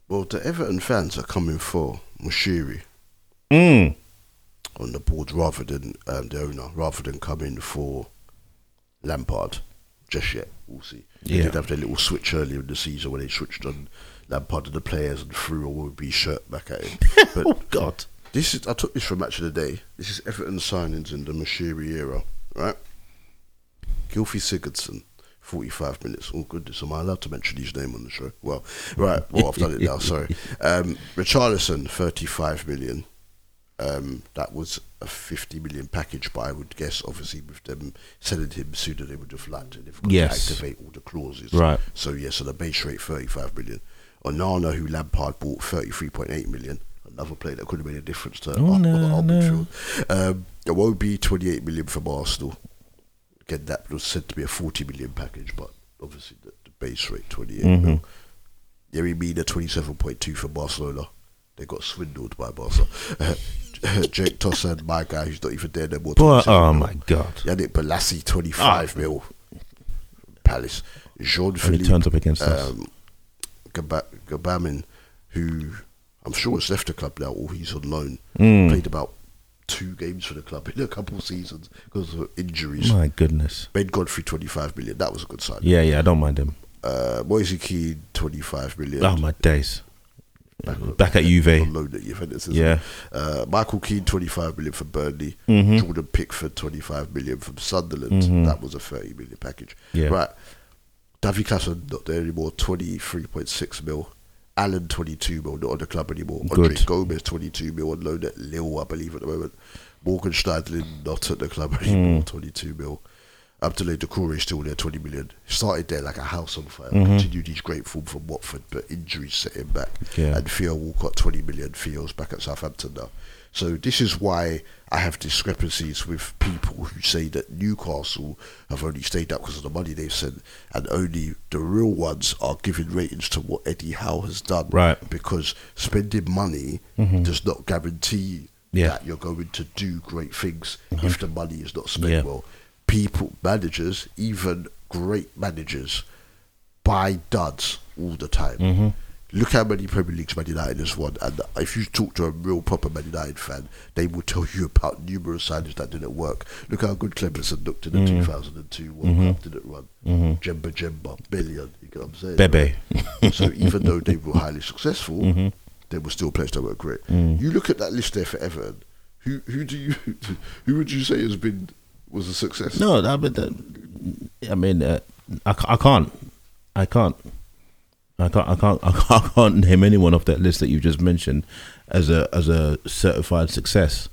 Well, the Everton fans are coming for Moshiri Mm. on the board rather than um, the owner, rather than coming for Lampard just yet. We'll see. They Yeah. did have their little switch earlier in the season when they switched on Lampard and the players and threw a Wilby shirt back at him. But Oh God. This is I took this from Match of the Day. This is Everton signings in the Moshiri era, right? Gylfi Sigurdsson, forty-five minutes. Oh goodness, am I allowed to mention his name on the show? Well, right. Well, I've done it now. Sorry. Um, Richarlison, thirty-five million. Um, that was a fifty million package, but I would guess, obviously, with them selling him sooner, they would have. They've got Yes. to activate all the clauses. Right. So yeah, so the base rate thirty-five million. Onana, who Lampard bought thirty-three point eight million. Another player that could have made a difference to Oh, no, no. Um, it won't be twenty-eight million from Arsenal. Again, that was said to be a forty million package, but obviously the, the base rate twenty-eight. Mhm. mil. Yerry Mina twenty-seven point two for Barcelona. They got swindled by Barca. Cenk Tosun, my guy, who's not even there no more. But oh mil. my God. Yannick Bolasie, 25 mil. Palace. Jean Philippe turns up against us. um, Gaba- Gbamin, who I'm sure has left the club now, or he's on loan, Mm. played about two games for the club in a couple of seasons because of injuries. My goodness. Ben Godfrey, 25 million. That was a good sign. Yeah, yeah. I don't mind him. Uh, Moise Kean, 25 million. Oh my days. Back- Back at Juve. loan at Juventus. Yeah. Uh, Michael Keane, 25 million from Burnley. Mhm. Jordan Pickford, 25 million from Sunderland. Mhm. That was a 30 million package. Yeah. Right. Davy Klaassen, not there anymore, 23.6 mil. Allen, 22 mil, not on the club anymore. Andre Good. Gomes, 22 mil on loan at Lille, I believe, at the moment. Morgan Stadlin, not at the club anymore, Mm. 22 mil. Abdoulaye Doucouré still there, 20 million. Started there like a house on fire. Mhm. Continued his great form from Watford, but injuries set him back. Yeah. And Theo Walcott, 20 million. Theo's back at Southampton now. So this is why I have discrepancies with people who say that Newcastle have only stayed up because of the money they've sent, and only the real ones are giving ratings to what Eddie Howe has done. Right. Because spending money Mhm. does not guarantee Yeah. that you're going to do great things if the money is not spent Yeah. well. People, managers, even great managers, buy duds all the time. Mhm. Look how many Premier Leagues Man United has won, and if you talk to a real proper Man United fan, they will tell you about numerous signings that didn't work. Look how good Kleberson looked in the Mm. 2002 World Mhm. Cup, didn't run. Mhm. Djemba-Djemba, billion, you get what I'm saying? Bebe. so even though they were highly successful, Mhm. there were still players that were great. Mm. You look at that list there for Everton. Who who do you who would you say has been was a success? No, that, but that, I mean, uh, I, I can't, I can't, I can't, I can't, I can't, I can't name anyone off that list that you just mentioned as a as a certified success.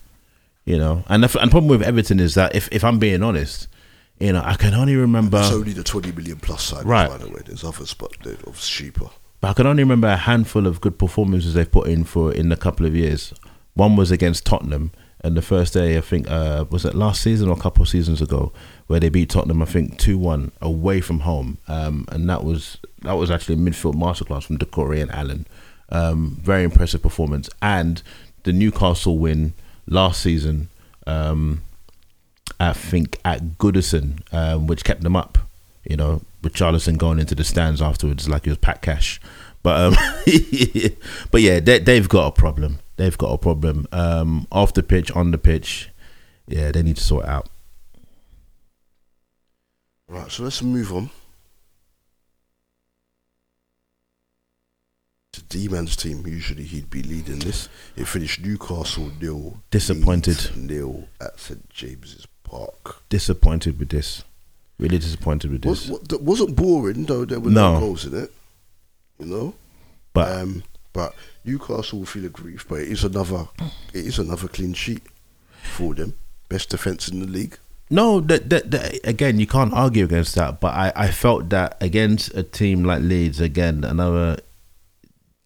You know, and the, and the problem with Everton is that if if I'm being honest, you know, I can only remember. It's only the 20 million plus side, Right. by the way. There's others, but they're cheaper. But I can only remember a handful of good performances they've put in for in a couple of years. One was against Tottenham, and the first day I think uh, was it last season or a couple of seasons ago, where they beat Tottenham I think two one away from home, um, and that was that was actually a midfield masterclass from Doucouré and Allen. Um, very impressive performance, and the Newcastle win last season. Um, I think at Goodison, um, which kept them up. You know, with Charleston going into the stands afterwards like it was Pat Cash. But um, but yeah, they, they've got a problem. They've got a problem. Um, off the pitch, on the pitch, yeah, they need to sort it out. Right, so let's move on to D-Man's team. Usually he'd be leading this. It finished Newcastle nil, Disappointed. nil at St James's Park. Disappointed with this. Really disappointed with this. wa- that wasn't boring though. There were No. no goals in it. You know, But um, but Newcastle will feel aggrieved. But it is another, it is another clean sheet for them. Best defense in the league. No, that, that, that again, you can't argue against that. But I, I felt that against a team like Leeds, again, another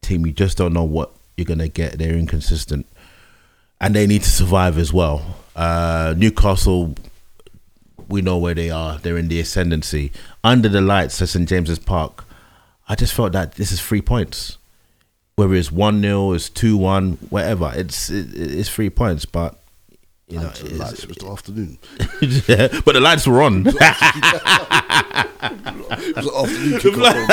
team you just don't know what you're gonna get. They're inconsistent, and they need to survive as well. Uh, Newcastle, we know where they are. They're in the ascendancy under the lights at St James's Park. I just felt that this is three points. Whether it's one 0 it's two one, whatever. It's it, it's three points, but you know, the lights, it was the afternoon. yeah, but the lights were on. It was the afternoon kickoff.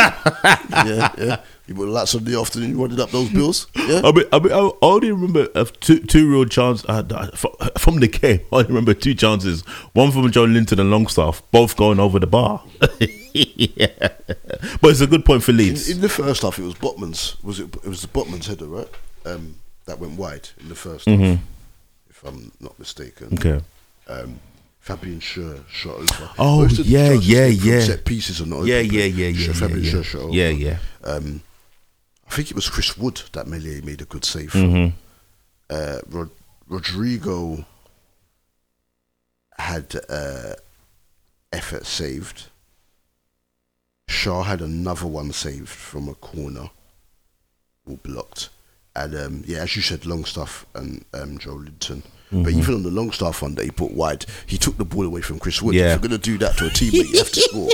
yeah, yeah. You put the lights on the afternoon, you running up those bills. Yeah. I mean, I mean, I only remember two two real chances uh, uh, from the game. I only remember two chances. One from Joelinton and Longstaff, both going over the bar. yeah. But it's a good point for Leeds. in the first half, it was Botman's. Was it? It was the Botman's header, right? Um, that went wide in the 1st half, if I'm not mistaken. Okay. Um, Fabian Schär shot over. Oh, yeah, yeah, yeah. Set pieces or not. Yeah, yeah, yeah, yeah, Fabian yeah, Schär yeah. shot over. Yeah, yeah. Um, I think it was Chris Wood that Meslier made a good save. Mm-hmm. Uh, Rod- Rodrigo had uh, effort saved. Shaw had another one saved from a corner, all blocked. And um, yeah, as you said, Longstaff and um, Joelinton. Mm-hmm. But even on the Longstaff one that he put wide, he took the ball away from Chris Wood. Yeah. If you're going to do that to a teammate, you have to score.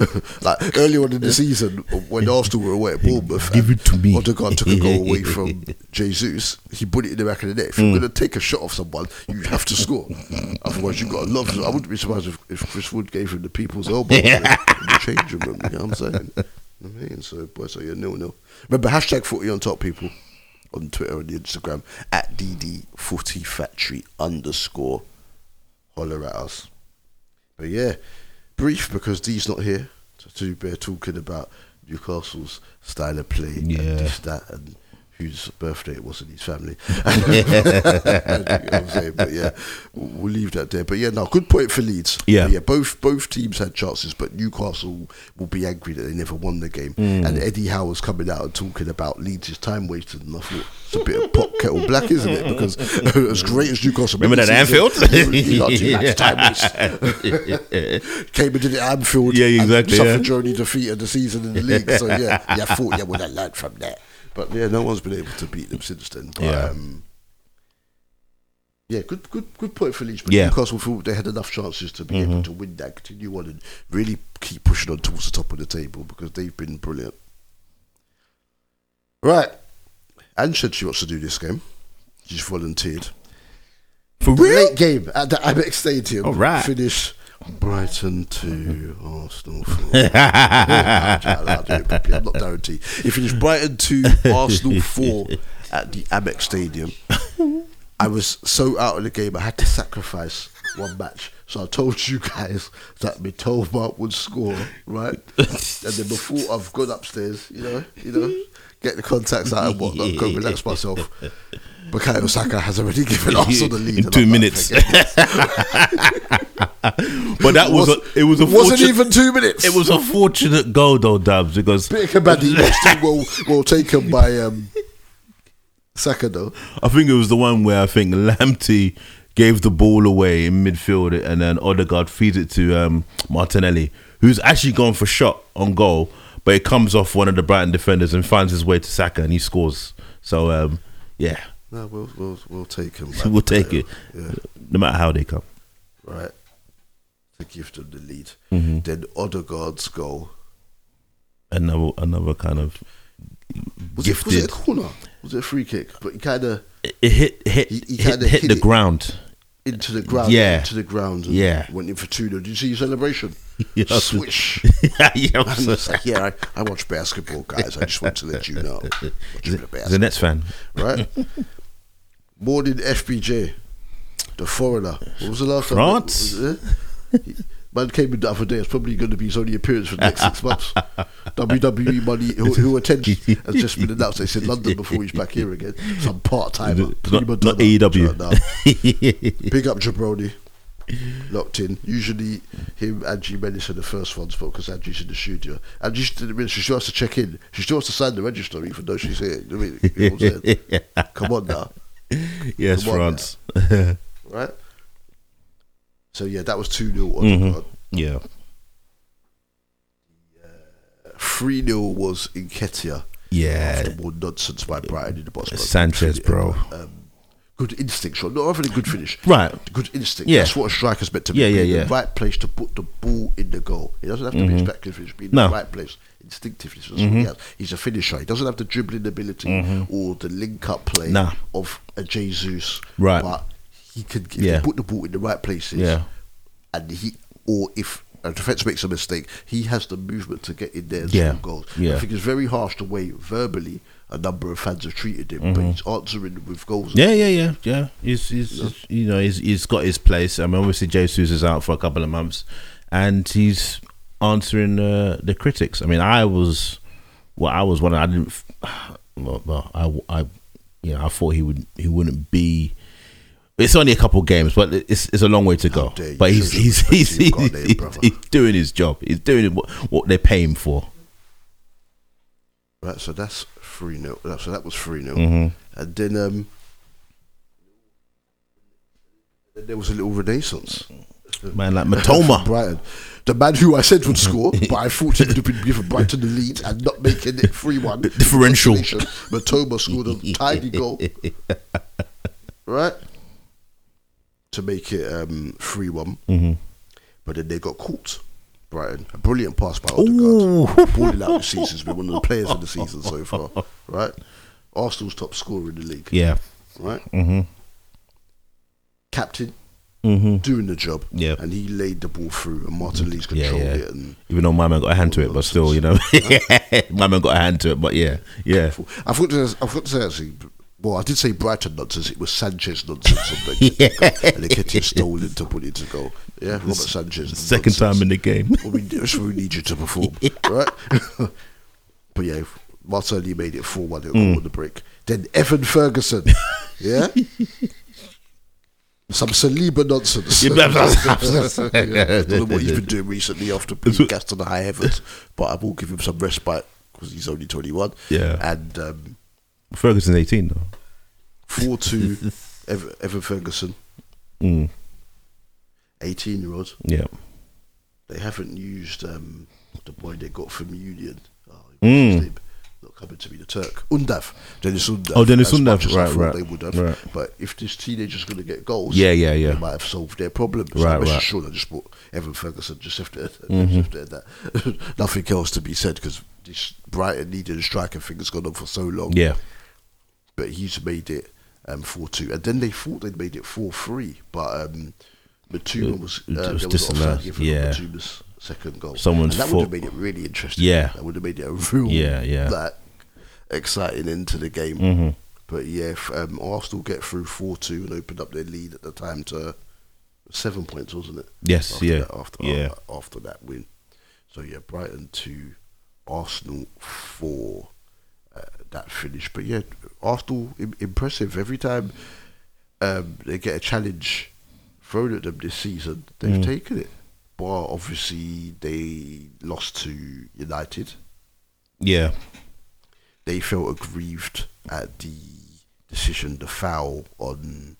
like earlier on in the season, when Arsenal were away at Bournemouth, Give it to me. Odegaard took a goal away from Jesus. He put it in the back of the net. If Mm. you're going to take a shot off someone, you have to score. Otherwise, you've got to love. I wouldn't be surprised if, if Chris Wood gave him the people's elbow in, the, in the changing room. You know what I'm saying? You know what I mean, so boy, so you're nil nil. Remember hashtag footy on top, people on Twitter and Instagram at DD Footy Factory underscore. Holler at us. But yeah, brief because D's not here to, to be talking about Newcastle's style of play Yeah. and this, that, and whose birthday it was in his family. you know what I'm saying? But yeah, we'll, we'll leave that there. But yeah, no, good point for Leeds. Yeah. yeah. Both both teams had chances, but Newcastle will be angry that they never won the game. Mm. And Eddie Howe was coming out and talking about Leeds' time wasted, and I thought it's a bit of pot kettle black, isn't it? Because as great as Newcastle, Remember that the Anfield? you know, too much time waste. Came and did it at Anfield. Yeah, and exactly, Suffered yeah. Journey defeat of the season in the league. So yeah, yeah, I thought you would have learned from that. But yeah, no one's been able to beat them since then. But, Yeah. Um, yeah, good, good, good point for Leeds. But Yeah. Mm-hmm. Newcastle thought they had enough chances to be able to win that, continue on, and really keep pushing on towards the top of the table because they've been brilliant. Right, Anne said she wants to do this game. She's volunteered. For The real? late game at the Amex Stadium. All right. Finish Brighton to Arsenal. four. I'll, I'll do it properly. I'm not guaranteed. It finished Brighton to Arsenal four at the Amex Stadium. I was so out of the game. I had to sacrifice one match. So I told you guys that Mitoma would score, right? and then before I've gone upstairs, you know, you know, get the contacts out and whatnot, go relax myself. Bukayo Saka has already given Arsenal the lead In two I'm minutes. But that was, a, it was a wasn't fortunate, even two minutes. it was a fortunate goal though, Dubs, because bit of Kabaddi, but still well, well taken by um, Saka though. I think it was the one where I think Lamptey gave the ball away in midfield and then Odegaard feeds it to um, Martinelli, who's actually gone for shot on goal, but it comes off one of the Brighton defenders and finds his way to Saka and he scores. So um, yeah, No, we'll we'll we'll take him. we'll take it, Yeah, no matter how they come. right. To give them the lead. Mm-hmm. Then Odegaard's goal. Another another kind of Was it, was it a corner? Was it a free kick? But he kind of It, it hit hit He- he hit, hit hit the ground. into the ground. Yeah. Into the ground. And Yeah. Went in for two. Did you see your celebration? Yeah. Swish. yeah, like, yeah, I, I watch basketball, guys. I just want to let you know. The a bit of He's a basketball. Nets fan. right? Morning FBJ, the foreigner. What was the last France? Time? Was it? Man came in the other day. It's probably going to be his only appearance for the next six months. WWE money, who, who attends, has just been announced. It's in London before he's back here again. Some part timer. Not, not AEW. Big up Jabroni. Locked in. Usually him and G Menace are the first ones, but because Angie's in the studio. Angie didn't mean she still has to check in. She still has to sign the register even though she's here. You know I mean? You know what I'm saying? Come on now. yes, Come on France. Right? So yeah, that was 2 0 Mm-hmm. Yeah. 3 0 was Nketiah. Yeah. After more nonsense by Brighton in the box. Sanchez, bro. Um, good instinct shot, not having a good finish. Right. Good instinct. Yeah. That's what a striker's meant to be. Yeah, yeah, yeah. The right place to put the ball in the goal. He doesn't have to be a spectacular finish, be in No. the right place. What he. He's a finisher. He doesn't have the dribbling ability or the link up play Nah. of a Jesus. Right. But he can if Yeah. he put the ball in the right places. Yeah. And he, or if a defence makes a mistake, he has the movement to get in there and Yeah. score goals. Yeah. I think it's very harsh the way verbally a number of fans have treated him, but he's answering with goals. Mm-hmm. Yeah, yeah, yeah, yeah. He's, he's you know, he's, he's got his place. I mean, obviously, Jesus is out for a couple of months, and he's answering uh, the critics. I mean, I was, well, I was one. I didn't. Well, well, I, I, you know, I thought he would, he wouldn't be. It's only a couple of games, but it's it's a long way to go. But he's he's he's, respect to your he's, goddamn he's, he's doing his job. He's doing what, what they're paying for. Right, so that's three 0 So that was three 0 Mm-hmm. and then um, then there was a little renaissance. Man, like Mitoma. Brighton, the man who I said would score, but I thought he would have been giving Brighton the lead and not making it three one Differential. Mitoma scored a tiny goal, right, to make it um three one. Mm-hmm. But then they got caught. Brighton, a brilliant pass by Odegaard, balling out the season. Has been one of the players of the season so far, right? Arsenal's top scorer in the league, Yeah. right? Mm-hmm. Captain, Mm-hmm. doing the job, Yeah. and he laid the ball through, and Martin Yeah, controlled yeah. it, and Even though my man got a hand to it, but still, you know, my man got a hand to it. But yeah, yeah, I forgot to, I forgot to say actually. Well, I did say Brighton nonsense. It was Sanchez nonsense, and they, and they kept it stolen to put it to goal. Yeah, Robert Sanchez. second time in the game. Well, we, that's we need you to perform, right? but yeah, Martinelli made it four one. Mm. on the break. Then Evan Ferguson, yeah. Some Saliba nonsense. Yeah, I don't know what he's been doing recently after being gassed to the high heavens, but I will give him some respite because he's only 21. Yeah. And um, Ferguson's eighteen though. 4 2 Evan, Evan Ferguson, Mm, 18 year old. yeah. They haven't used um, the boy they got from Union. Oh, Mm. Not coming to me, the Turk. Undav. Dennis Undav. Oh, Dennis Undav. Right, right, They would have. right. But if this teenager's going to get goals, Yeah, yeah, yeah. they might have solved their problem. So Right, I'm right. sure they just brought Evan Ferguson just after, Mm-hmm. just after that. Nothing else to be said because this Brighton needed a striker thing has gone on for so long. Yeah. But he's made it um, 4 2. And then they thought they'd made it 4 3. But um, Mitoma was, uh, it was there was disallowed, offside given yeah. Mitoma's second goal. Someone's and that would have made it really interesting. Yeah. That would have made it a real Yeah, yeah. like, exciting into the game. Mm-hmm. But yeah, if, um, Arsenal get through 4 2 and opened up their lead at the time to seven points, wasn't it? Yes, After yeah, That, after, yeah. after that win. So yeah, Brighton 2, Arsenal 4. That finish. But yeah, Arsenal Im- impressive. Every time um, they get a challenge thrown at them this season, they've Mm. taken it. But obviously, they lost to United. Yeah. They felt aggrieved at the decision, the foul on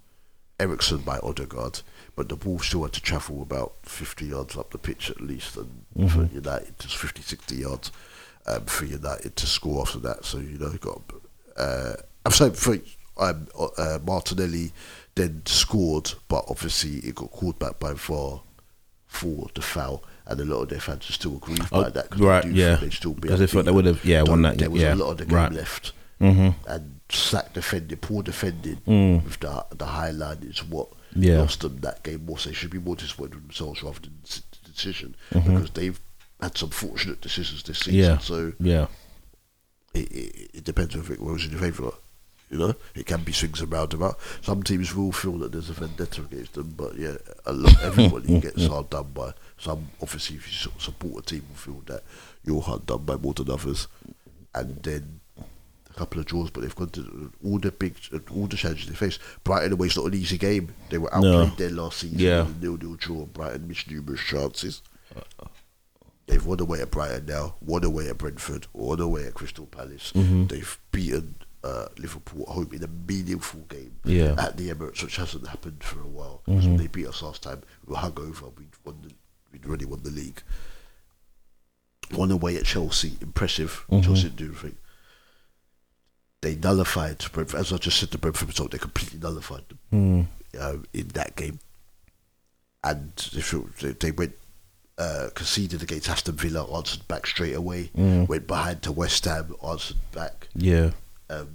Eriksen by Odegaard, but the ball still had to travel about 50 yards up the pitch at least, and for United, just 50, 60 yards um, for United to score after that. So, you know, you got. Uh, I'm sorry, for um, uh, Martinelli then scored, but obviously it got called back by VAR for the foul. And a lot of their fans are still aggrieved Oh, by that because right, they yeah. they'd still be Because they thought they would have- yeah, won that There was yeah. a lot of the game Right. left Mm-hmm. and Sack defending, poor defending Mm. with the the high line is what Yeah. lost them that game. More, so they should be more disappointed with themselves rather than the decision Mm-hmm. because they've had some fortunate decisions this season. Yeah. So Yeah. it, it, it depends if it goes in your favour. You know, it can be swings and roundabouts. Some teams will feel that there's a vendetta against them, but yeah, a lot, everybody gets hard done by. Some obviously, if you su- support a team, will feel that you're hard done by more than others, and then a couple of draws, but they've gone to all the big, all the challenges they face. Brighton away is not an easy game. They were outplayed No. there last season. Yeah. with a nil-nil draw. Brighton missed numerous chances. Uh, They've won away at Brighton now, won away at Brentford, won away at Crystal Palace. Mm-hmm. They've beaten uh, Liverpool at home in a meaningful game Yeah. at the Emirates, which hasn't happened for a while. Mm-hmm. they beat us last time, we were hungover. We'd won the, we'd already won the league. Won away at Chelsea, impressive. Mhm. Chelsea didn't do anything. they nullified Brentford. As I just said, the Brentford result, they completely nullified them Mm. um, in that game. And they, they went uh, conceded against Aston Villa, answered back straight away. Mm. Went behind to West Ham, answered back, Yeah. um,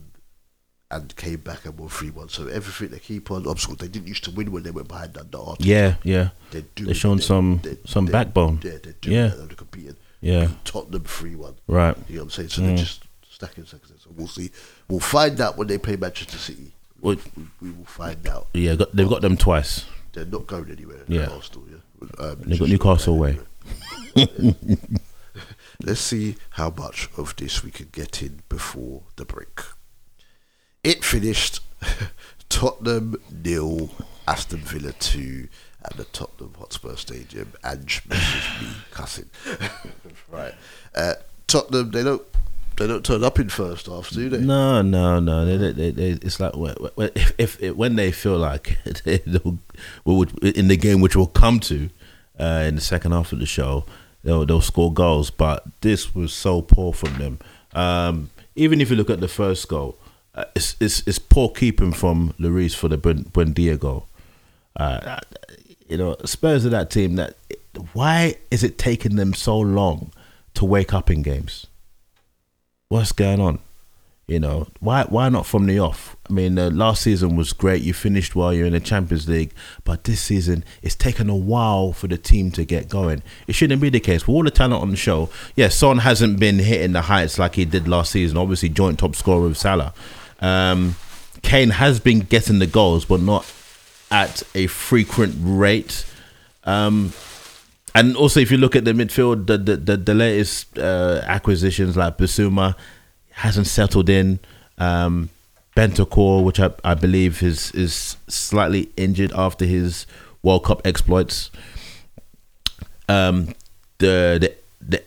and came back and won three one. So everything they keep on obstacles. They didn't used to win when they went behind under Arteta. Yeah. Yeah. They do. They've shown some some backbone. Yeah, they do. Yeah. They're competing. Yeah. Tottenham three one. Right. You know what I'm saying? So Mm. they're just stacking success. So we'll see. We'll find out when they play Manchester City. Well- we, we will find out. Yeah. Got, they've got them twice. They're not going anywhere. Yeah. Arsenal, yeah. Um, They've got Newcastle away. Let's see how much of this we can get in before the break. It finished Tottenham nil, Aston Villa two at the Tottenham Hotspur Stadium. Ange misses me cussing. right, uh, Tottenham they don't they don't turn up in first half, do they? No, no, no. They, they, they, it's like wh- wh- if, if, if when they feel like they, they'll, in the game which we'll come to uh, in the second half of the show, they'll they'll score goals. But this was so poor from them. Um, even if you look at the first goal, uh, it's, it's it's poor keeping from Lloris for the Buen- Buendia goal. Uh, you know, Spurs are that team that. Why is it taking them so long to wake up in games? What's going on? You know, why why not from the off? I mean, uh, last season was great. You finished while You're in the Champions League, but this season it's taken a while for the team to get going. It shouldn't be the case. With all the talent on the show, yeah, Son hasn't been hitting the heights like he did last season. Obviously, joint top scorer with Salah. Um, Kane has been getting the goals, but not at a frequent rate. Um, and also, if you look at the midfield, the the, the, the latest uh, acquisitions like Bissouma hasn't settled in. Um, Bentancur, which I, I believe is is slightly injured after his World Cup exploits. Um, the the the,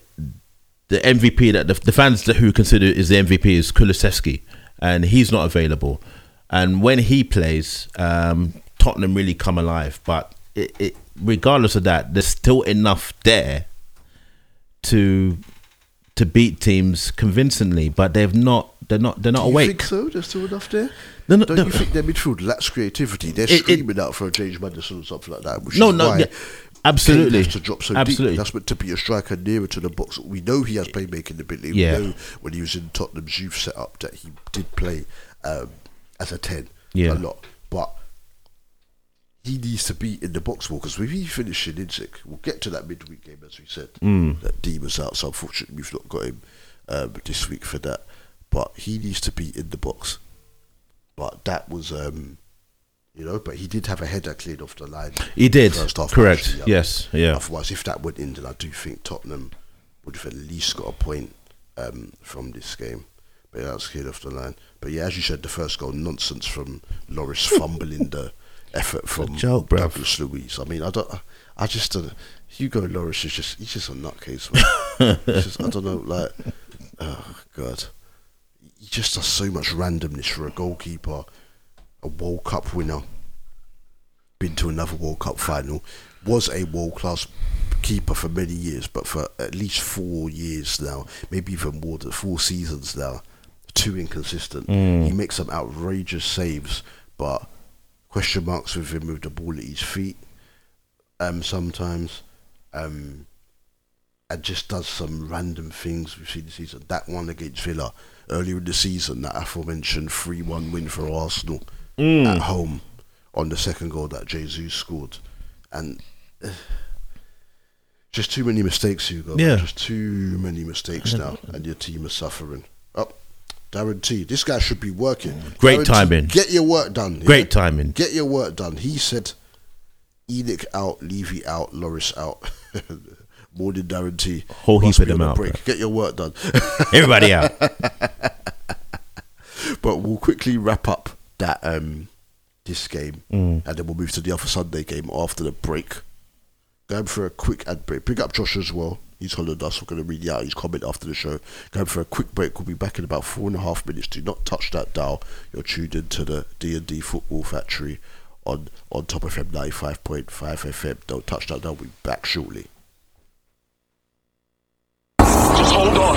the MVP that the, the fans who consider is the MVP is Kulusevski, and he's not available. And when he plays, um, Tottenham really come alive. But it, regardless of that, there's still enough there to to beat teams convincingly. But they've not. They're not. They're not Do you awake. think so? There's still enough there. No, no, Don't no. you think their midfield lacks creativity? They're It- it- screaming out for a James Maddison or something like that. Which No, is no, why yeah, absolutely. To drop so Absolutely. deep. That's meant to be a striker nearer to the box. We know he has playmaking ability. Yeah. We know when he was in Tottenham's youth setup that he did play um, as a ten Yeah. a lot. He needs to be in the box more because if he finishes in Insick, we'll get to that midweek game as we said. Mm. That D was out, so unfortunately we've not got him um, this week for that. But he needs to be in the box. But that was, um, you know, but he did have a header cleared off the line. He did. First half, Correct. actually. Yes. Yeah. Otherwise, if that went in, then I do think Tottenham would have at least got a point um, from this game. But yeah, that was cleared off the line. But yeah, as you said, the first goal, nonsense from Lloris fumbling the effort from joke. Douglas Luiz. I mean, I don't, I just don't. Hugo Lloris is just, he's just a nutcase. Just, I don't know, like, oh god, he just does so much randomness for a goalkeeper, a World Cup winner, been to another World Cup final, was a world class keeper for many years, but for at least four years now, maybe even more than four seasons now, too inconsistent. Hmm. He makes some outrageous saves, but question marks with him with the ball at his feet. Um, sometimes, um, and just does some random things we've seen this season. That one against Villa earlier in the season, that aforementioned three-one win for Arsenal at home on the second goal that Jesus scored, and uh, just too many mistakes, Hugo. Yeah. just too many mistakes now, and your team is suffering. Up, Darren T. This guy should be working. Great T, timing. Get your work done. Great yeah? timing. Get your work done. He said, Enoch out, Levy out, Lloris out. Morning Darren T. Whole Must heap of them out, Break. Get your work done. Everybody out. but we'll quickly wrap up that um this game, Mm. and then we'll move to the other Sunday game after the break. Going for a quick ad break. Pick up Josh as well. He's hollowed us. We're going to read out his comment after the show. Going for a quick break. We'll be back in about four and a half minutes. Do not touch that dial. You're tuned into the D and D Football Factory on on Top FM ninety five point five FM. Don't touch that dial. We'll be back shortly. Just hold on,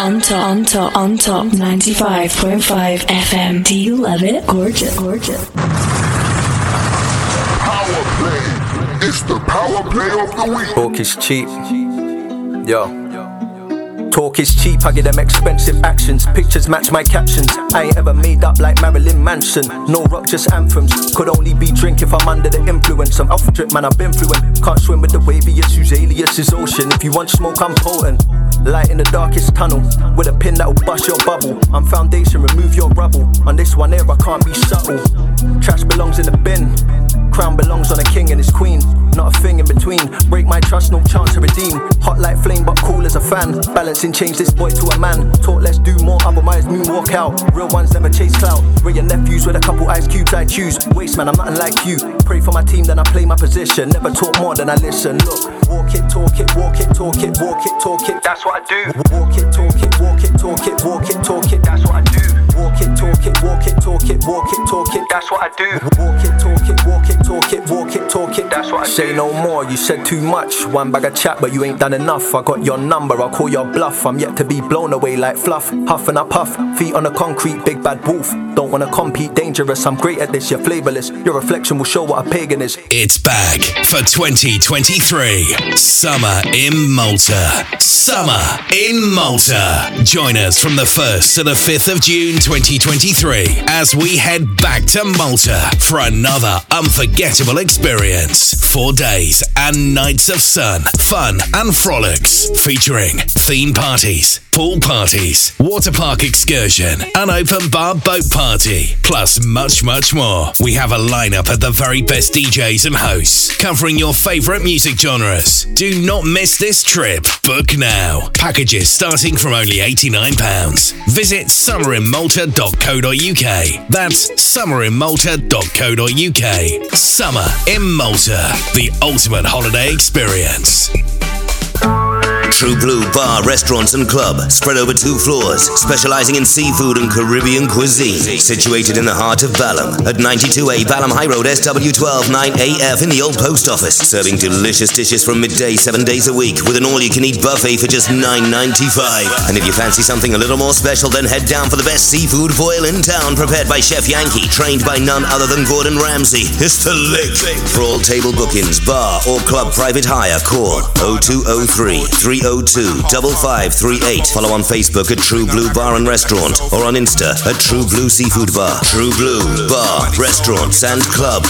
On top, on top, on top, 95.5 FM. Do you love it? Gorgeous, gorgeous. Power play. It's the power play of the week. Talk is cheap. Yo. Talk is cheap, I get them expensive actions. Pictures match my captions. I ain't ever made up like Marilyn Manson. No rock, just anthems. Could only be drink if I'm under the influence. I'm off drip, man, I've been fluent. Can't swim with the wavy, whose alias is ocean. If you want smoke, I'm potent. Light in the darkest tunnel. With a pin that'll bust your bubble. I'm foundation, remove your rubble. On this one here, I can't be subtle. Trash belongs in the bin. Crown belongs on a king and his queen. Not a thing in between. Break my trust, no chance to redeem. Hot like flame, but cool as a fan. Balancing, change this boy to a man. Talk, let's do more, otherwise moonwalk out. Real ones never chase clout. Bring your nephews with a couple ice cubes I choose. Waste man, I'm nothing like you. Pray for my team, then I play my position. Never talk more than I listen. Look, walk it, talk it, walk it, talk it, walk it, talk it. That's what I do. Walk it, talk it, walk it, talk it, walk it, talk it. That's what I do. Walk it, talk it, walk it, talk it, walk it, talk it. That's what I do. Walk it, talk it, walk it, talk it, walk it, talk it. That's what I do. Say no more, you said too much. One bag of chat, but you ain't done enough. I got your number, I'll call your bluff. I'm yet to be blown away like fluff. Huff and I puff, feet on the concrete, big bad wolf. Don't wanna compete, dangerous. I'm great at this, you're flavorless. Your reflection will show what a pagan is. It's back for 2023. Summer in Malta. Summer in Malta. Join us from the 1st to the 5th of June 2023 as we head back to Malta for another unforgettable experience. Four days and nights of sun, fun, and frolics featuring theme parties, pool parties, water park excursion, an open bar boat party, plus much, much more. We have a lineup of the very best DJs and hosts covering your favorite music genres. Do not miss this trip. Book now. Packages starting from only £89. Visit summerinmalta.co.uk. That's summerinmalta.co.uk. Summer in Malta, the ultimate holiday experience. True Blue Bar, Restaurants and Club, spread over two floors, specializing in seafood and Caribbean cuisine. Situated in the heart of Balham, at 92A Balham High Road, SW12 9AF in the old post office. Serving delicious dishes from midday, seven days a week, with an all-you-can-eat buffet for just $9.95. And if you fancy something a little more special, then head down for the best seafood foil in town, prepared by Chef Yankee, trained by none other than Gordon Ramsay. It's the lick. For all table bookings, bar or club private hire, call 0203 302 5538. Follow on Facebook at True Blue Bar and Restaurant or on Insta at True Blue Seafood Bar. True Blue Bar, Restaurants and Club.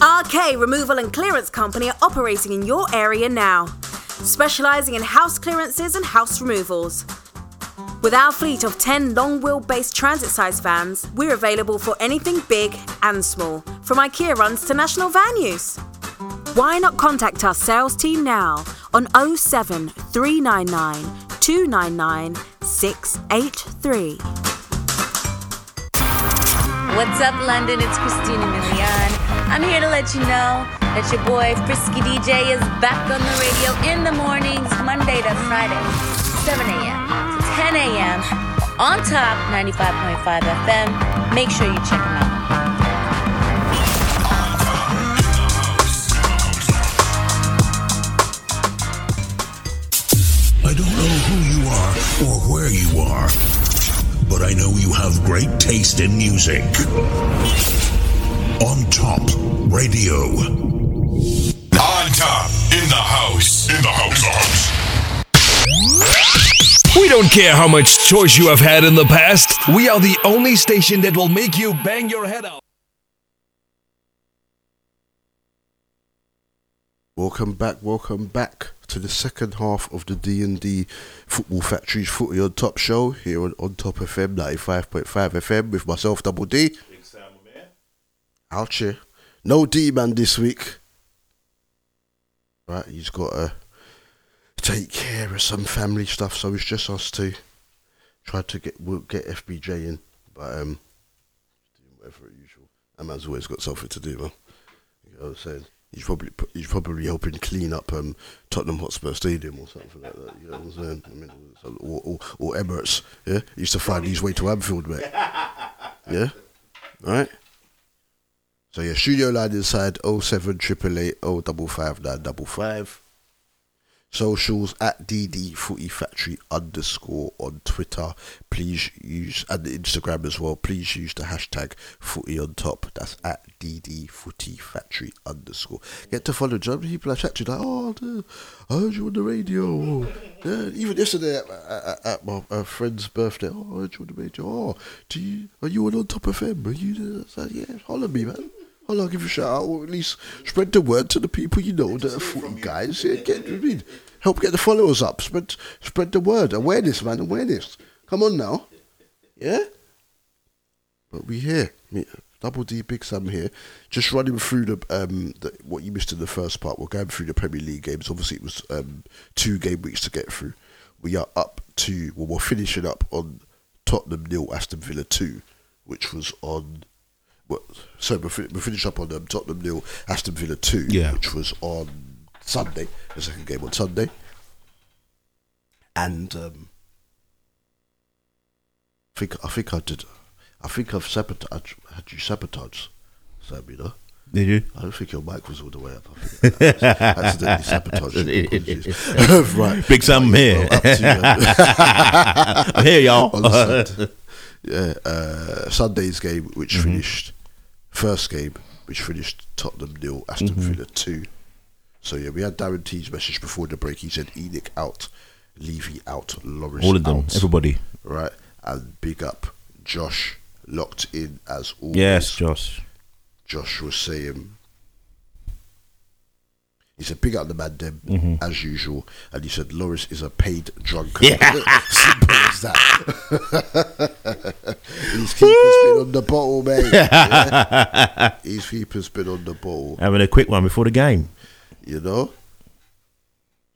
RK Removal and Clearance Company are operating in your area now, specialising in house clearances and house removals. With our fleet of 10 long wheel wheelbase transit size vans, we're available for anything big and small, from IKEA runs to national van use. Why not contact our sales team now on 07 399 299 683. What's up, London? It's Christina Milian. I'm here to let you know that your boy Frisky DJ is back on the radio in the mornings, Monday to Friday, 7 a.m. to 10 a.m. on top 95.5 FM. Make sure you check him out. Don't know who you are or where you are, but I know you have great taste in music. On Top Radio. On top, in the house, in the house, the house. We don't care how much choice you have had in the past. We are the only station that will make you bang your head out. Welcome back, welcome back to the second half of the D&D Football Factory's Footy on Top show here on, on Top FM 95.5 FM with myself, Double D. Ouch here. No D-man this week. Right, he's got to take care of some family stuff, so it's just us two. Tried to get we'll get FBJ in, but um, doing whatever usual. That man's always got something to do, man. You know what I'm saying? He's probably he's probably helping clean up um, Tottenham Hotspur Stadium or something like that. You know what I'm saying? I mean, or, or, or Emirates. Yeah, he used to find his way to Anfield, mate. Yeah, all right. So yeah, studio line inside 07 888 055 955. Socials at DD Footy Factory underscore on Twitter. Please use and Instagram as well. Please use the hashtag Footy on top. That's at DD Footy Factory underscore. Get to follow. John. People are chatting like, oh, I heard you on the radio. Yeah, even yesterday at, at, at my uh, friend's birthday. Oh, I heard you on the radio. Oh, do you are you on on top of FM? Are you? I said, yeah, holler me, man. I'll give you a shout out, or at least spread the word to the people you know that are footy guys. Yeah, get, I mean, help get the followers up. Spread, spread the word. Awareness, man. Awareness. Come on now. Yeah. But we here. Double D, Big Sam here. Just running through the um the, what you missed in the first part. We're going through the Premier League games. Obviously, it was um two game weeks to get through. We are up to well, we're finishing up on Tottenham nil, Aston Villa two, which was on. Well, so we fin- we finished up on um, Tottenham nil, Aston Villa two, Yeah. which was on Sunday. The second game on Sunday, and um, I think I think I did. I think I've sabotaged, Had you sabotage, Sam? You know. Did you? I don't think your mic was all the way up. I think accidentally sabotaged. Right. Big Sam here. Well, I'm here, y'all. on the Sunday. yeah, uh, Sunday's game, which Mm-hmm. finished first game, which finished Tottenham nil, Aston Mhm. Villa two. So yeah, we had Darren T's message before the break. He said Enoch out, Levy out, Lloris All of them, out. everybody. Right, and big up Josh, locked in as always. Yes, Josh. Josh was saying, he said, pick up the man, them, Mhm. as usual. And he said, Lloris is a paid drunkard. Yeah. Simple as that. His keeper's been on the bottle, mate. Yeah. His keeper's been on the bottle, Having a quick one before the game. you know?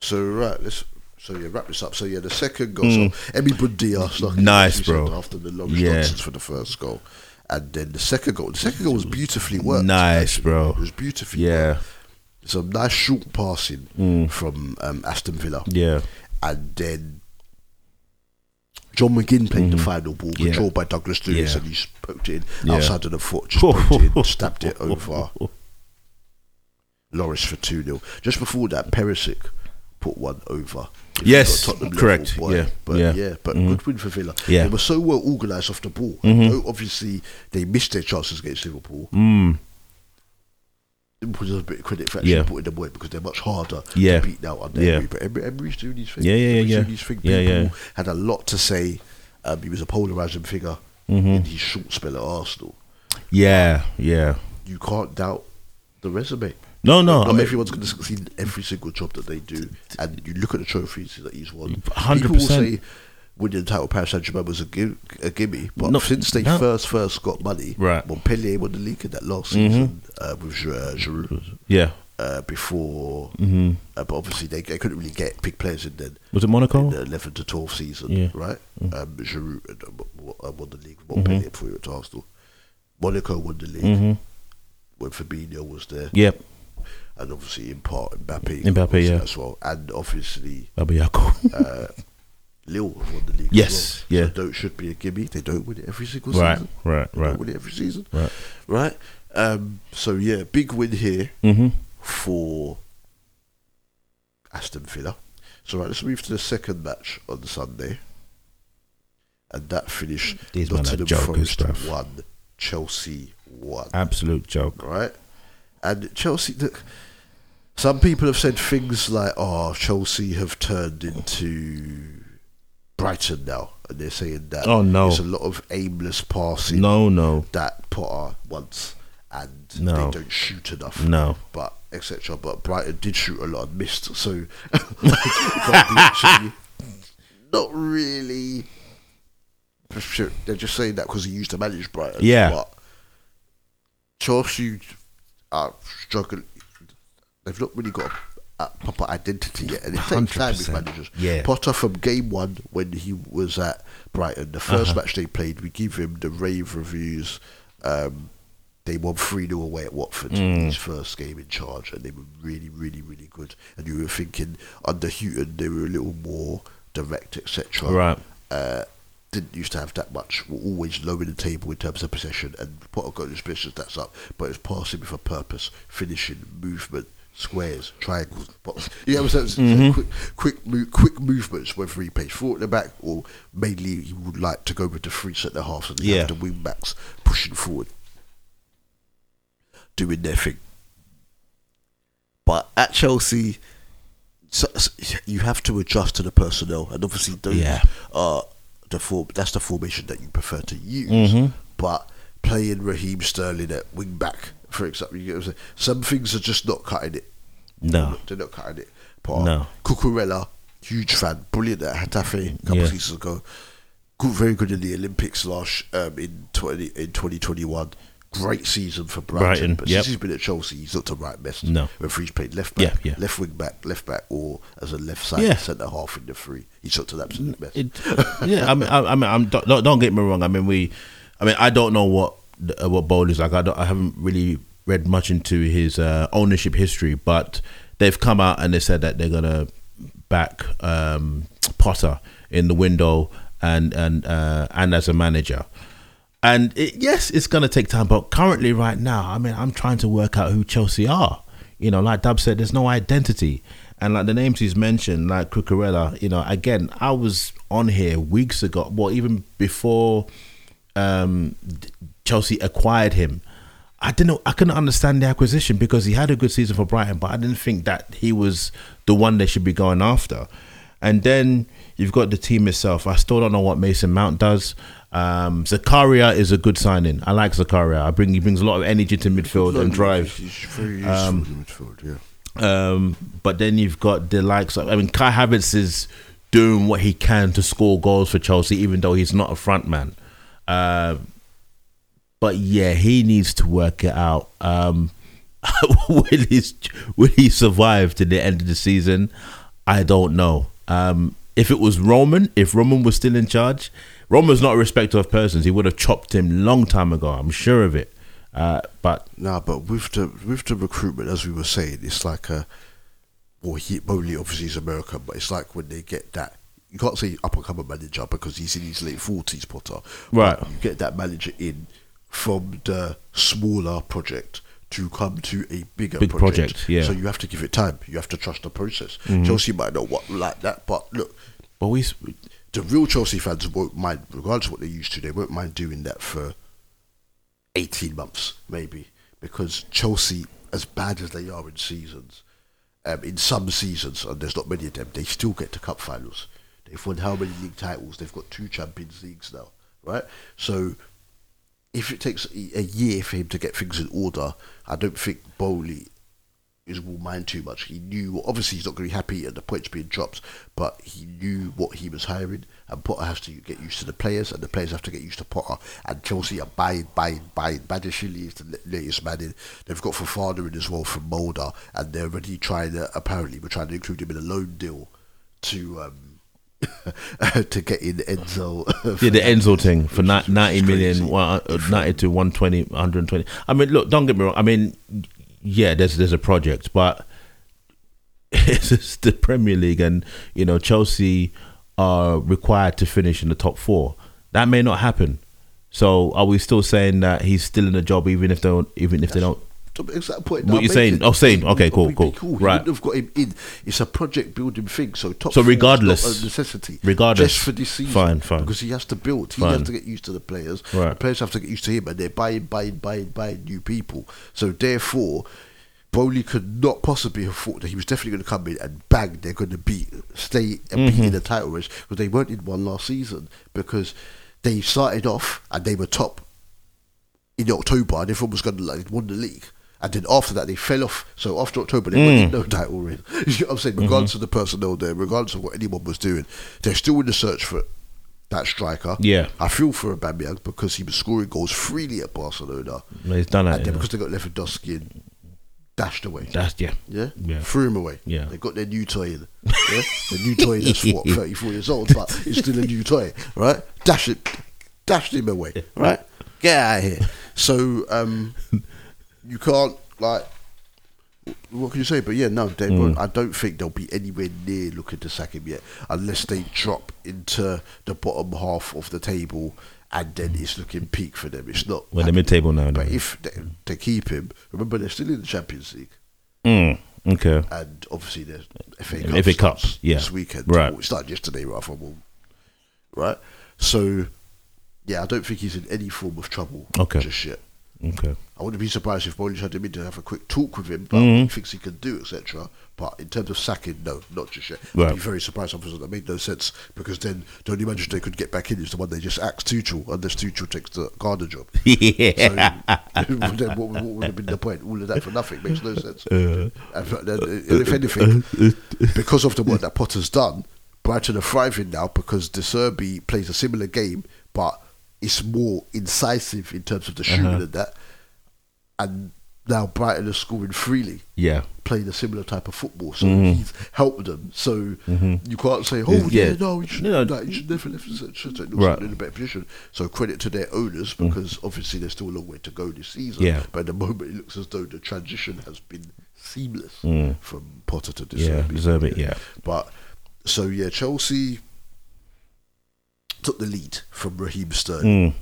So, right, let's. So yeah, wrap this up. So yeah, the second goal. Mm. So Emi Buendia snuck Nice, as we said, bro. After the long Yeah. nonsense for the first goal, and then the second goal. The second goal was beautifully worked. Nice, bro. It was beautifully Yeah. Some nice short passing Mm. from um, Aston Villa. Yeah. And then John McGinn played the Mhm. final ball, Yeah. controlled by Douglas Luiz, Yeah. and he just poked it in Yeah. outside of the foot, just poked it in, stabbed it over Lloris for 2 0. Just before that, Perisic put one over. Yes, correct, Liverpool, yeah, But yeah. yeah, but Mhm. good win for Villa. Yeah. They were so well organised off the ball. Mhm. Though Obviously, they missed their chances against Liverpool. Mm. Deserve a bit of credit for actually Yeah. putting them away because they're much harder Yeah. to beat now under Yeah. Emery. But Emery, Emery's doing his thing. Yeah, yeah, yeah, Emery's yeah. doing his thing. People yeah. had a lot to say. Um, he was a polarising figure Mhm. in his short spell at Arsenal. Yeah, yeah. You can't doubt the resume. No, no, Not I mean- everyone's going to succeed in every single job that they do. And you look at the trophies that he's won. 100%. People will say winning the title Paris Saint Germain was a, gi- a gimme, but No, since they no. first first got money, Right. Montpellier won the league in that last Mhm. season uh, with uh, Giroud. Yeah. Uh, before, Mhm. uh, but obviously they, they couldn't really get big players in then. Was it Monaco? In the 11 to 12 season, Yeah. right? Mm. Um, Giroud uh, uh, won the league with Montpellier Mhm. before he went to Arsenal. Monaco won the league Mhm. when Fabinho was there. Yep. And obviously in part Mbappe. Mbappe, yeah. As well. And obviously Yako. uh, Lille have won the league. Yes, well. yeah. So don't should be a gimme. They don't win it every single Right, season. right, They right. Don't win it every season. Right. Right. Um, so yeah, big win here Mhm. for Aston Villa. So right, let's move to the second match on Sunday, and that finished These Nottingham Forest one, Chelsea one. Absolute joke. Right, and Chelsea. Look, some people have said things like, "Oh, Chelsea have turned into Brighton now," and they're saying that. Oh, no. there's a lot of aimless passing. No, no. that Potter wants, and No. they don't shoot enough. No. but etc. But Brighton did shoot a lot and missed, so actually not really. They're just saying that because he used to manage Brighton. Yeah. but Chelsea are struggling. They've not really got a, a proper identity yet, and it takes time with managers. Yeah. Potter from game one when he was at Brighton, the 1st Uh-huh. match they played, we give him the rave reviews. Um, they won 3 0 away at Watford Mm. his first game in charge, and they were really, really, really good. And you were thinking under Hughton, they were a little more direct, etc. Right. Uh, didn't used to have that much. Were always low in the table in terms of possession, and Potter got his business that's up. But it's passing with a purpose, finishing, movement, squares, triangles. You know what I'm saying? Mhm. Quick, quick, move, quick movements. Whether he plays forward at the back or mainly he would like to go with the three centre halves and Yeah. have the wing backs pushing forward, doing their thing. But at Chelsea, so, so you have to adjust to the personnel, and obviously those Yeah. are the form. That's the formation that you prefer to use. Mhm. But playing Raheem Sterling at wing back, for example, you know what I'm saying? some things are just not cutting it. No. they're not cutting it. But No. Cucurella, huge fan, brilliant at Getafe a couple Yeah. of seasons ago. Good, very good in the Olympics last um, in twenty in twenty twenty one. Great season for Brighton. Brighton, but yep. since he's been at Chelsea, he's looked a right mess. No. Whether he's played left back, Yeah, yeah. left wing back, left back, or as a left side Yeah. centre half in the three, he's looked an absolute mess. It, yeah, I mean, I, I mean, I'm, don't, don't get me wrong. I mean, we, I mean, I don't know what what Bowl is like. I I haven't really read much into his uh, ownership history, but they've come out and they said that they're gonna back um, Potter in the window and and uh, and as a manager. And it, yes, it's to take time, but currently, right now, I mean, I'm trying to work out who Chelsea are. You know, like Dub said, there's no identity. And like the names he's mentioned, like Cucurella, you know, again, I was on here weeks ago, well, even before um, Chelsea acquired him. I didn't, know. I couldn't understand the acquisition because he had a good season for Brighton, but I didn't think that he was the one they should be going after. And then you've got the team itself. I still don't know what Mason Mount does. Um, Zakaria is a good signing. I like Zakaria. I bring he brings a lot of energy to midfield and drive. He's very useful Um, in midfield, yeah. Um, but then you've got the likes of, I mean, Kai Havertz is doing what he can to score goals for Chelsea, even though he's not a front man. Uh, but yeah, he needs to work it out. Um, will, he, will he survive to the end of the season? I don't know. Um, if it was Roman, if Roman was still in charge, Roman's not a respecter of persons. He would have chopped him long time ago. I'm sure of it. Uh, but No, but with the with the recruitment, as we were saying, it's like a well, he only obviously is American, but it's like when they get that. You can't say up and coming manager because he's in his late forties, Potter. Right. You get that manager in from the smaller project to come to a bigger Big project, yeah. So you have to give it time. You have to trust the process. Mhm. Chelsea might not want like that, but look, but we the real Chelsea fans won't mind, regardless of what they're used to. They won't mind doing that for 18 months, maybe, because Chelsea, as bad as they are in seasons, um, in some seasons, and there's not many of them, they still get to cup finals. They've won how many league titles? They've got two Champions Leagues now, right? So, if it takes a year for him to get things in order, I don't think Boehly is will mind too much. He knew obviously he's not going to be happy at the points being dropped, but he knew what he was hiring, and Potter has to get used to the players, and the players have to get used to Potter. And Chelsea are buying, buying, buying. Badiashile is the latest man in. They've got Fofana in as well from Mulder, and they're already trying to apparently we're trying to include him in a loan deal to. Um, to get in Enzo, Yeah, the Enzo thing for ni- Which is- 90 which is million, one- uh, 90 to 120, 120. I mean, look, don't get me wrong. I mean, yeah, there's there's a project, but it's the Premier League, and you know, Chelsea are required to finish in the top four. That may not happen. So, are we still saying that he's still in the job, even if they don't, even if they don't? It's that point. What now, you make saying? Oh, saying, okay, cool, cool, He right. have got him in. It's a project building thing. So top. So regardless- necessity. regardless, just for this season. fine, fine. Because he has to build. He Fine. has to get used to the players. Right. The players have to get used to him, and they're buying, buying, buying, buying new people. So therefore. Boehly could not possibly have thought that he was definitely going to come in and bang, they're going to beat, stay and be Mhm. in the title race because they weren't in one last season because they started off and they were top in October and everyone was going to like won the league. And then after that, they fell off. So after October, they Mm. weren't in no title race. You know what I'm saying? Regardless of the personnel there, regardless of what anyone was doing, they're still in the search for that striker. Yeah. I feel for Aubameyang because he was scoring goals freely at Barcelona. He's done that, And then yeah. because they got Lewandowski and dashed away. Dashed, yeah, Yeah? yeah. Threw him away. Yeah. They got their new toy in. Yeah? the new toy that's what, 34 years old, but it's still a new toy, right? Dash it, dashed him away, right? Get out of here. So, um, you can't, like, what can you say? But yeah, no, they Mm. won't. I don't think they'll be anywhere near looking to sack him yet, unless they drop into the bottom half of the table, and then it's looking peak for them. It's not. We're in the mid-table now, But if they, they keep him, remember they're still in the Champions League. Mm, Okay. And obviously there's FA Cup, FA Cup, yeah. this weekend. Right. Well, it started yesterday, rather. Well, right. So, yeah, I don't think he's in any form of trouble Okay. just yet. Okay. I wouldn't be surprised if Boehly had him in to have a quick talk with him, but Mhm. he thinks he can do, etc. But in terms of sacking, no, not just yet. I'd be very surprised. Obviously, that made no sense because then the only manager they could get back in is the one they just axed Tuchel, unless Tuchel takes the Garner job. Yeah. So, then what, what would have been the point? All of that for nothing makes no sense. Uh. and, but and if anything, because of the work that Potter's done, Brighton are thriving now because De Zerbi plays a similar game, but it's more incisive in terms of the shooting Uh-huh. and that. And now Brighton are scoring freely, Yeah. playing a similar type of football. So Mhm. he's helped them. So Mhm. you can't say, oh, yeah, Yeah. no, you should, know- like, you should never left us should take Right. in a better position. So credit to their owners because obviously there's still a long way to go this season. Yeah. But at the moment, it looks as though the transition has been seamless Mm. from Potter to De Yeah, Zerbi, yeah. But so yeah, Chelsea took the lead from Raheem Sterling. Mm.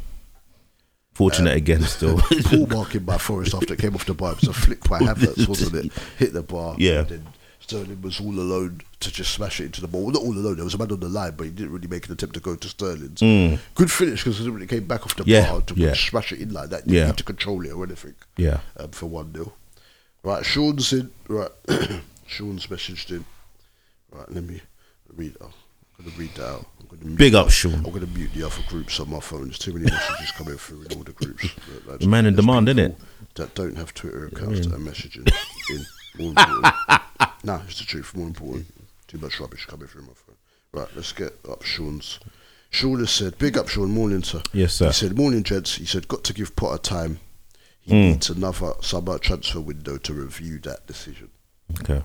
Fortunate Um, again, still. Poor marking by Forest after it came off the bar. It was a flick by Havertz, wasn't it? Hit the bar. Yeah. And then Sterling was all alone to just smash it into the ball. Not all alone. There was a man on the line, but he didn't really make an attempt to go to Sterling's. Mm. Good finish because when it came back off the Yeah, bar to yeah. smash it in like that. Didn't Yeah. need to control it or anything. Yeah. Um, for 1 0. Right, Sean's in. Right, Sean's messaged in. Right, let me read. Oh, I'm gonna read that out. I'm gonna mute Big up, Sean. I'm gonna mute the other groups on my phone. There's too many messages coming through in all the groups. Like, The man in there's demand, people innit? That don't have Twitter accounts that are messaging in. More important. nah, it's the truth. More important. Too much rubbish coming through my phone. Right, let's get up Sean's. Sean has said, "Big up, Sean. Morning, sir." Yes, sir. He said, "Morning, gents." He said, "Got to give Potter time. He Mm. needs another summer transfer window to review that decision." Okay.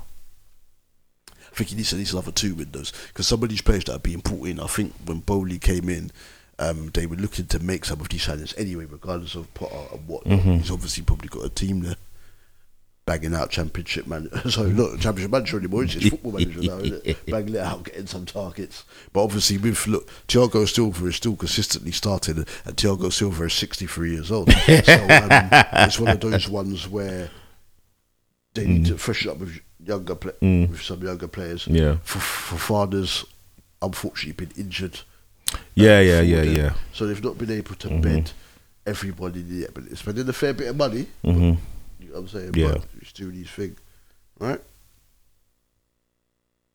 Think he needs at least another two windows because some of these players that are being brought in, I think when Boehly came in, um, they were looking to make some of these signings anyway, regardless of Potter and what. Mhm. He's obviously probably got a team there banging out championship man. Sorry, not championship manager anymore. It's just football manager now, isn't it? Banging it out, getting some targets. But obviously, with look, Thiago Silva is still consistently starting, and Thiago Silva is sixty three years old. so um, it's one of those ones where they need to freshen up with younger pla Mm. with some younger players. Yeah. For, for fathers, unfortunately, been injured. Yeah, yeah, yeah, them. yeah. So they've not been able to Mhm. bed everybody yet, but it's spending a fair bit of money. Mhm. You know what I'm saying? Yeah. But he's doing his thing, right?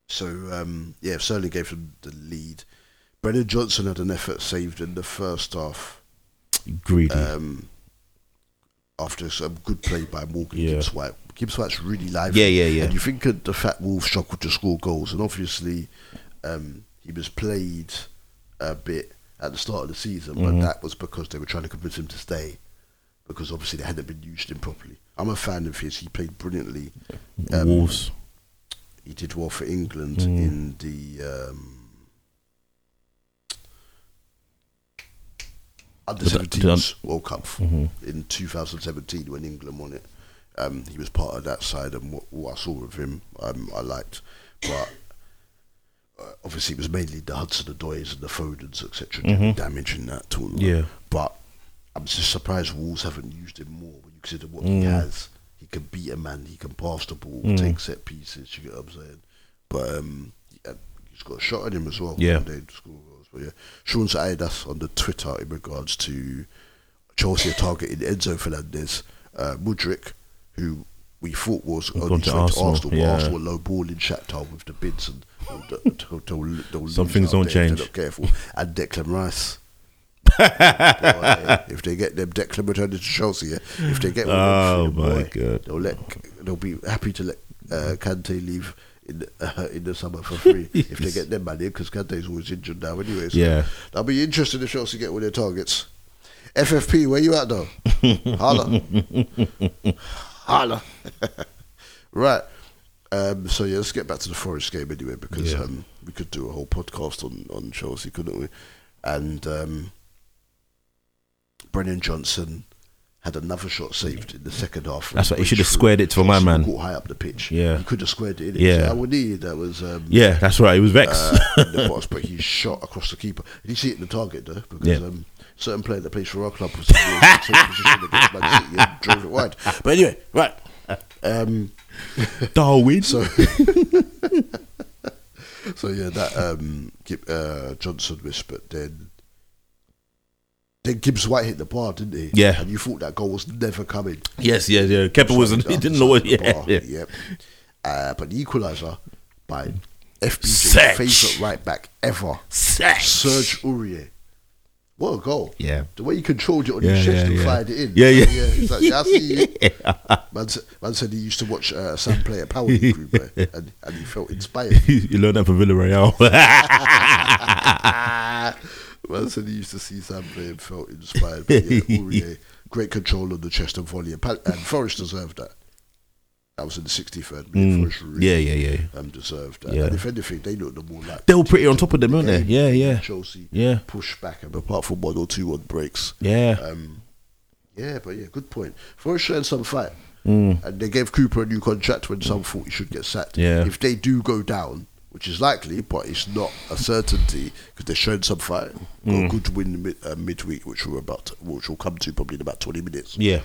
So um, yeah, Sterling gave them the lead. Brennan Johnson had an effort saved in the first half. Greedy. Um, after some good play by Morgan Yeah. Gibbs White. Gibbs White's really lively. Yeah, yeah, yeah. And you think the Fat Wolves struggled to score goals, and obviously um, he was played a bit at the start of the season, Mhm. but that was because they were trying to convince him to stay, because obviously they hadn't been used him properly. I'm a fan of his. He played brilliantly. Um, Wolves. He did well for England Mm. in the um, under The- the- 17s World Cup Mhm. in 2017 when England won it. Um, he was part of that side, and what, what I saw of him, um, I liked. But uh, obviously, it was mainly the Hudson-Odois and the Fodens, etc., Mhm. damaging that tournament. Yeah. But I'm just surprised Wolves haven't used him more when you consider what he Mm. has. He can beat a man. He can pass the ball, Mm. take set pieces. You get what I'm saying? But um, he's got a shot on him as well. Yeah. One day to score yeah, Sean added us on the Twitter in regards to Chelsea targeting Enzo Fernandez, uh, Mudryk, who we thought was Gone only to going to Arsenal, Arsenal, yeah. Arsenal low ball in Shakhtar with the bids and they'll, they'll, they'll, Some things don't change. They're not careful. And Declan Rice. Boy, if they get them Declan returning to Chelsea, yeah, if they get one, oh them, my boy, god, they'll let they'll be happy to let uh, Kante leave in the, uh, in the summer for free if they get their money because Kante's always injured now anyway. So Yeah. that'll be interesting if Chelsea get one of their targets. FFP, where you at though? Holla, holla. right. Um, so yeah, let's get back to the Forest game anyway because Yeah. um, we could do a whole podcast on, on Chelsea, couldn't we? And um, Brennan Johnson had another shot saved in the second half. That's right, he should have squared it for my man. Got high up the pitch. Yeah. he could have squared it in. Yeah. I would need that was. Um, Yeah, that's right. He was vexed. uh, in the box, but he shot across the keeper. Did you see it in the target though? Because Yeah. um, certain player that plays for our club was in the same position against Man City and drove it wide. But anyway, right. Um, Darwin. So, so yeah, that um, uh, Johnson whispered then then Gibbs White hit the bar, didn't he? Yeah. and you thought that goal was never coming. Yes, yeah, yeah. Kepa wasn't. He didn't know what. Yeah, bar, yeah. Yep. Uh, but the equaliser by FBJ favourite right back ever, Sex. Serge Aurier. What a goal! Yeah. The way he controlled it on Yeah, his chest yeah, and yeah. fired it in. Yeah, yeah. yeah. He's like, yeah, I see you. Man, said, man said he used to watch uh, Sam play at Power Group, and, and he felt inspired. you learned that from Villarreal. Man said he used to see Sam play and felt inspired. But yeah, Aurier, great control on the chest and volley, and Forest deserved that. That was in the 63rd minute. Mm. Forest really, Yeah, yeah, yeah. Um, deserved that. Yeah. And if anything, they looked the more like They were pretty on top of them, weren't they? Yeah, yeah. Chelsea Yeah. push back, and apart from one or two on breaks. Yeah. Um, yeah, but yeah, good point. Forest showed some fight. Mm. And they gave Cooper a new contract when some thought he should get sacked. Yeah. If they do go down, which is likely, but it's not a certainty because they're showing some fight. Got a Mm. good win mid, uh, midweek, which we're about, to, which we'll come to probably in about twenty minutes. Yeah.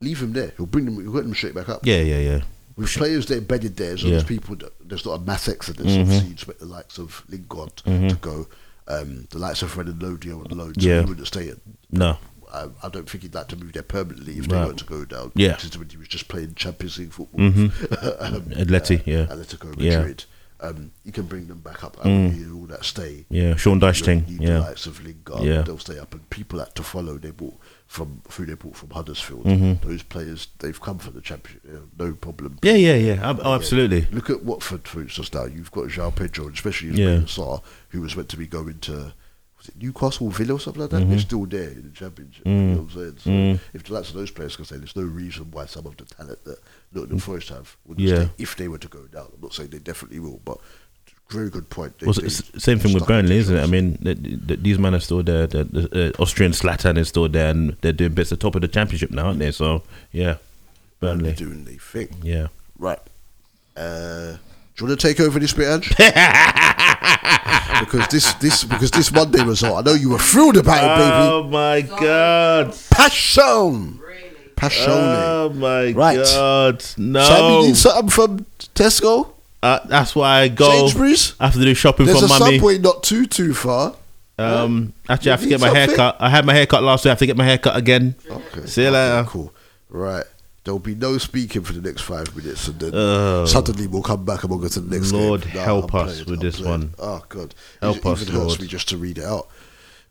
Leave him there. He'll bring them. He'll get them straight back up. Yeah, yeah, yeah. With players that are embedded there, long Yeah. as people, that- there's not a mass exodus. Mhm. Obviously, you expect the likes of Lingard Mhm. to go, um, the likes of Fred and Lodi on loan, Yeah. wouldn't stay at. No. I, I don't think he'd like to move there permanently if they Right. were to go down. Yeah. Since he was just playing Champions League football. Mhm. um, Atleti, yeah. Atletico Yeah. Madrid. Um, you can bring them back up. Mm. and all that stay. Yeah, Sean Dyche thing, yeah. The likes of Lingard, Yeah. they'll stay up, and people had to follow. They bought from who they bought from Huddersfield. Mhm. Those players, they've come from the championship, you know, no problem. Yeah, yeah, yeah. Oh, absolutely. Look at Watford, for instance. Now you've got João Pedro, and especially his Yeah. yeah. Sarr, who was meant to be going to Newcastle, Villa, or something like that. Mhm. They're still there in the championship. You Mm. know what I'm saying? So Mm. if the likes of those players can say, there's no reason why some of the talent that Nottingham Forest have would Yeah. stay if they were to go down. I'm not saying they definitely will, but very good point. They, Well, they same thing with Burnley, isn't it? I mean, th th these men are still there. The, the uh, Austrian Slatan is still there, and they're doing bits at the top of the championship now, aren't they? So, yeah, Burnley. doing their thing. Yeah. Right. Uh, do you want to take over this bit, Ange? because this this because this Monday result, I know you were thrilled about it, baby. Oh my God! Passion. Passion. Oh my Right. God! No. Sam, you need something from Tesco? Uh, that's why I go. Sainsbury's? I have to do shopping There's for a mummy. subway not too too far. Um, actually, I have to get my hair something? cut. I had my hair cut last week. I have to get my hair cut again. Okay. See you okay, later. Cool. Right. There'll be no speaking for the next five minutes, and then Oh. suddenly we'll come back and we'll go to the next Lord game. Nah, help I'm us playing, with I'm this playing. one. Oh God, Help it us, even hurts Lord. me just to read it out.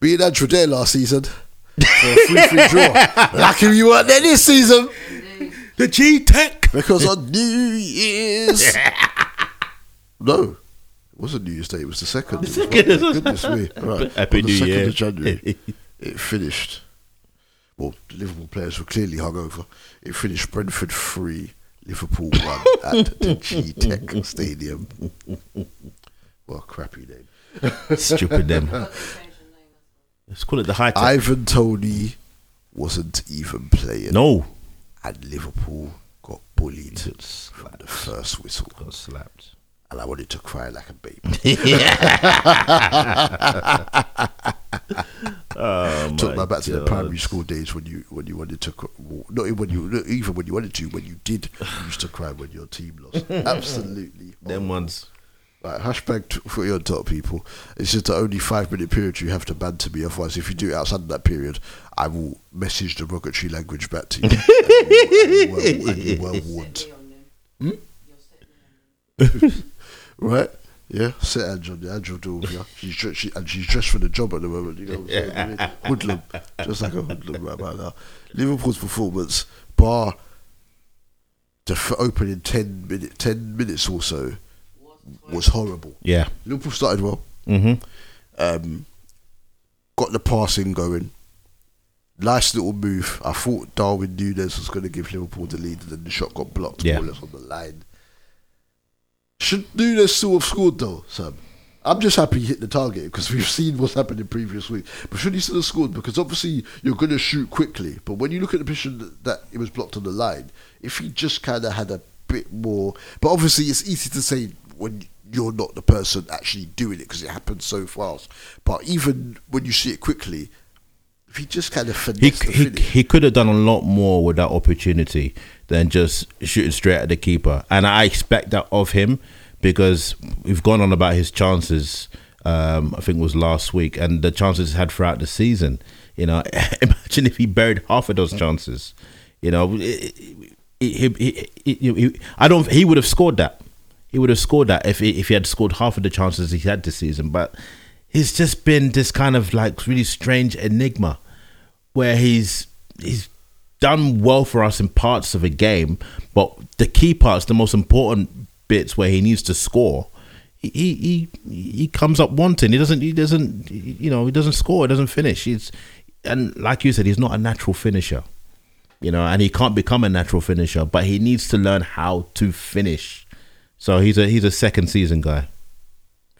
Me and Andrew there last season for a three-three draw. Lucky we weren't there this season. The Gtech because on New Year's. no, it wasn't New Year's Day. It was the second. It was second. Monday. Goodness me! Right. Happy on the New second Year. of January, it finished. Well, the Liverpool players were clearly hungover. It finished Brentford three, Liverpool one at the Gtech Stadium. Well, crappy name. Stupid them. Let's call it the high tech. Ivan Toney wasn't even playing. No. And Liverpool got bullied from the first whistle. Got slapped. And I wanted to cry like a baby. Oh, Took my me back to the primary school days when you when you wanted to cr- not even when you not even when you wanted to when you did you used to cry when your team lost. Absolutely. Them ones. Right, hashtag t- for your top people. It's just the only five minute period you have to banter me. Otherwise, if you do it outside of that period, I will message the derogatory language back to you. and, you, and, you well, and you well warned. Hmm? Right? Yeah, set Ange on the Ange will do it. She's dre- she, and she's dressed for the job at the moment. You know what I'm saying? I mean, hoodlum, just like a hoodlum right about now. Liverpool's performance, bar the f- opening ten minute, ten minutes or so, was horrible. Yeah. Liverpool started well. Mhm. Um, got the passing going. Nice little move. I thought Darwin Núñez was going to give Liverpool the lead, and then the shot got blocked. Yeah. More or less on the line. Should do this still have scored though, Sam? I'm just happy he hit the target because we've seen what's happened in previous weeks. But should he still have scored? Because obviously you're going to shoot quickly. But when you look at the position that, it was blocked on the line, if he just kind of had a bit more. But obviously it's easy to say when you're not the person actually doing it because it happens so fast. But even when you see it quickly, if he just kind of He, he, he could have done a lot more with that opportunity. Than just shooting straight at the keeper. And I expect that of him because we've gone on about his chances. Um, I think it was last week, and the chances had throughout the season. You know, imagine if he buried half of those chances. You know, I don't. He would have scored that. He would have scored that if he, if he had scored half of the chances he had this season. But he's just been this kind of like really strange enigma, where he's he's done well for us in parts of a game, but the key parts, the most important bits where he needs to score, he he he comes up wanting. He doesn't he doesn't you know he doesn't score. He doesn't finish. He's and like you said, he's not a natural finisher. You know, and he can't become a natural finisher, but he needs to learn how to finish. So he's a he's a second season guy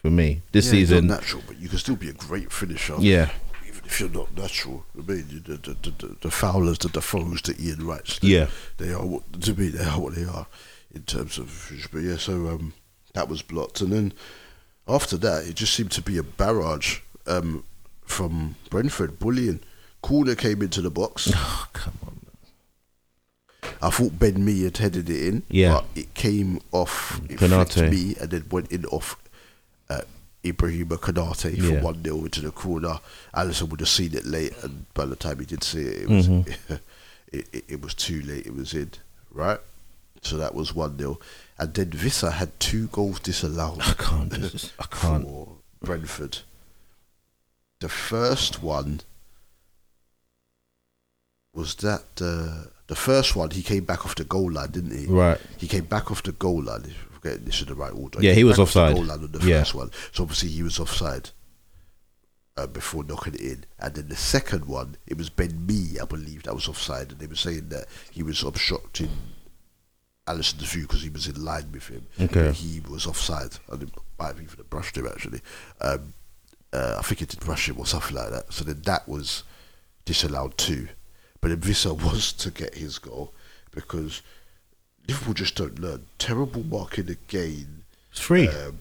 for me. This Yeah, season, not natural, but you can still be a great finisher. Yeah. If you're not natural, I mean, the the, the, the, the Fowlers, the Defoes, the Ian Wrights. They, Yeah. they are what to me. They are what they are in terms of. But yeah, so um, that was blocked, and then after that, it just seemed to be a barrage um, from Brentford bullying. Corner came into the box. Oh, come on. I thought Ben Mee had headed it in. Yeah. But it came off. It Konate. flicked me and then went in off uh, Ibrahima Konate for Yeah. 1 0 into the corner. Alisson would have seen it late, and by the time he did see it, it was, Mhm. it, it, it was too late. It was in, right? So that was 1 0. And then Wissa had two goals disallowed. I can't. Just, I can't. For Brentford. The first one was that uh, the first one he came back off the goal line, didn't he? Right. He came back off the goal line. This in the right order. Yeah, came he was back off the offside. goal line on the Yeah. first one, so obviously he was offside uh, before knocking it in. And then the second one, it was Ben Mee, I believe, that was offside, and they were saying that he was obstructing Alisson's view because he was in line with him. Okay. He was offside, and it might have even brushed him actually. Um, uh, I think it did brush him or something like that. So then that was disallowed too. But then Wissa was to get his goal because Liverpool just don't learn. Terrible marking again. It's free. Um,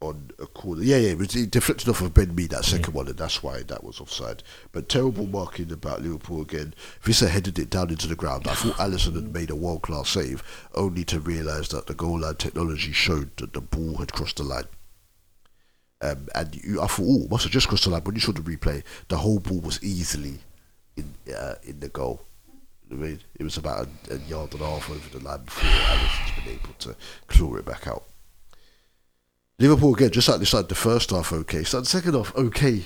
on a corner. Yeah, yeah, it, was, deflected off of Ben Mee, that second one, and that's why that was offside. But terrible marking about Liverpool again. Wissa headed it down into the ground. I thought Alisson had made a world class save, only to realise that the goal line technology showed that the ball had crossed the line. Um, and you, I thought, oh, must have just crossed the line. When you saw the replay, the whole ball was easily in uh, in the goal. I mean, it was about a, a yard and a half over the line before Alisson's been able to claw it back out. Liverpool again, just like they started the first half okay, started the second half okay,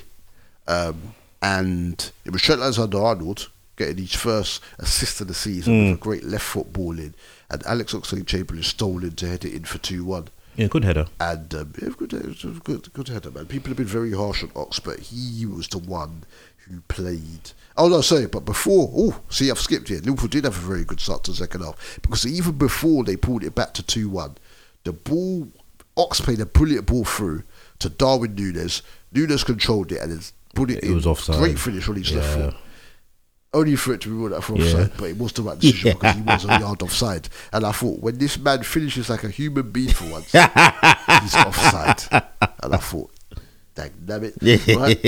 um, and it was Trent Alexander-Arnold getting his first assist of the season Mm. with a great left foot ball in, and Alex Oxlade-Chamberlain stole in to head it in for two one. Yeah, good header. And um, yeah, good, good, good header, man. People have been very harsh on Ox, but he was the one who played. Oh no, sorry, but before, oh, see, I've skipped here. Liverpool did have a very good start to the second half because even before they pulled it back to two one, the ball Ox played a brilliant ball through to Darwin Núñez. Núñez controlled it and then put it It in. was offside. Great finish on his left foot. Only for it to be ruled out for Yeah. offside, but it was the right decision Yeah. because he was a yard offside. And I thought, when this man finishes like a human being for once, he's offside. And I thought, dang, damn it. Right,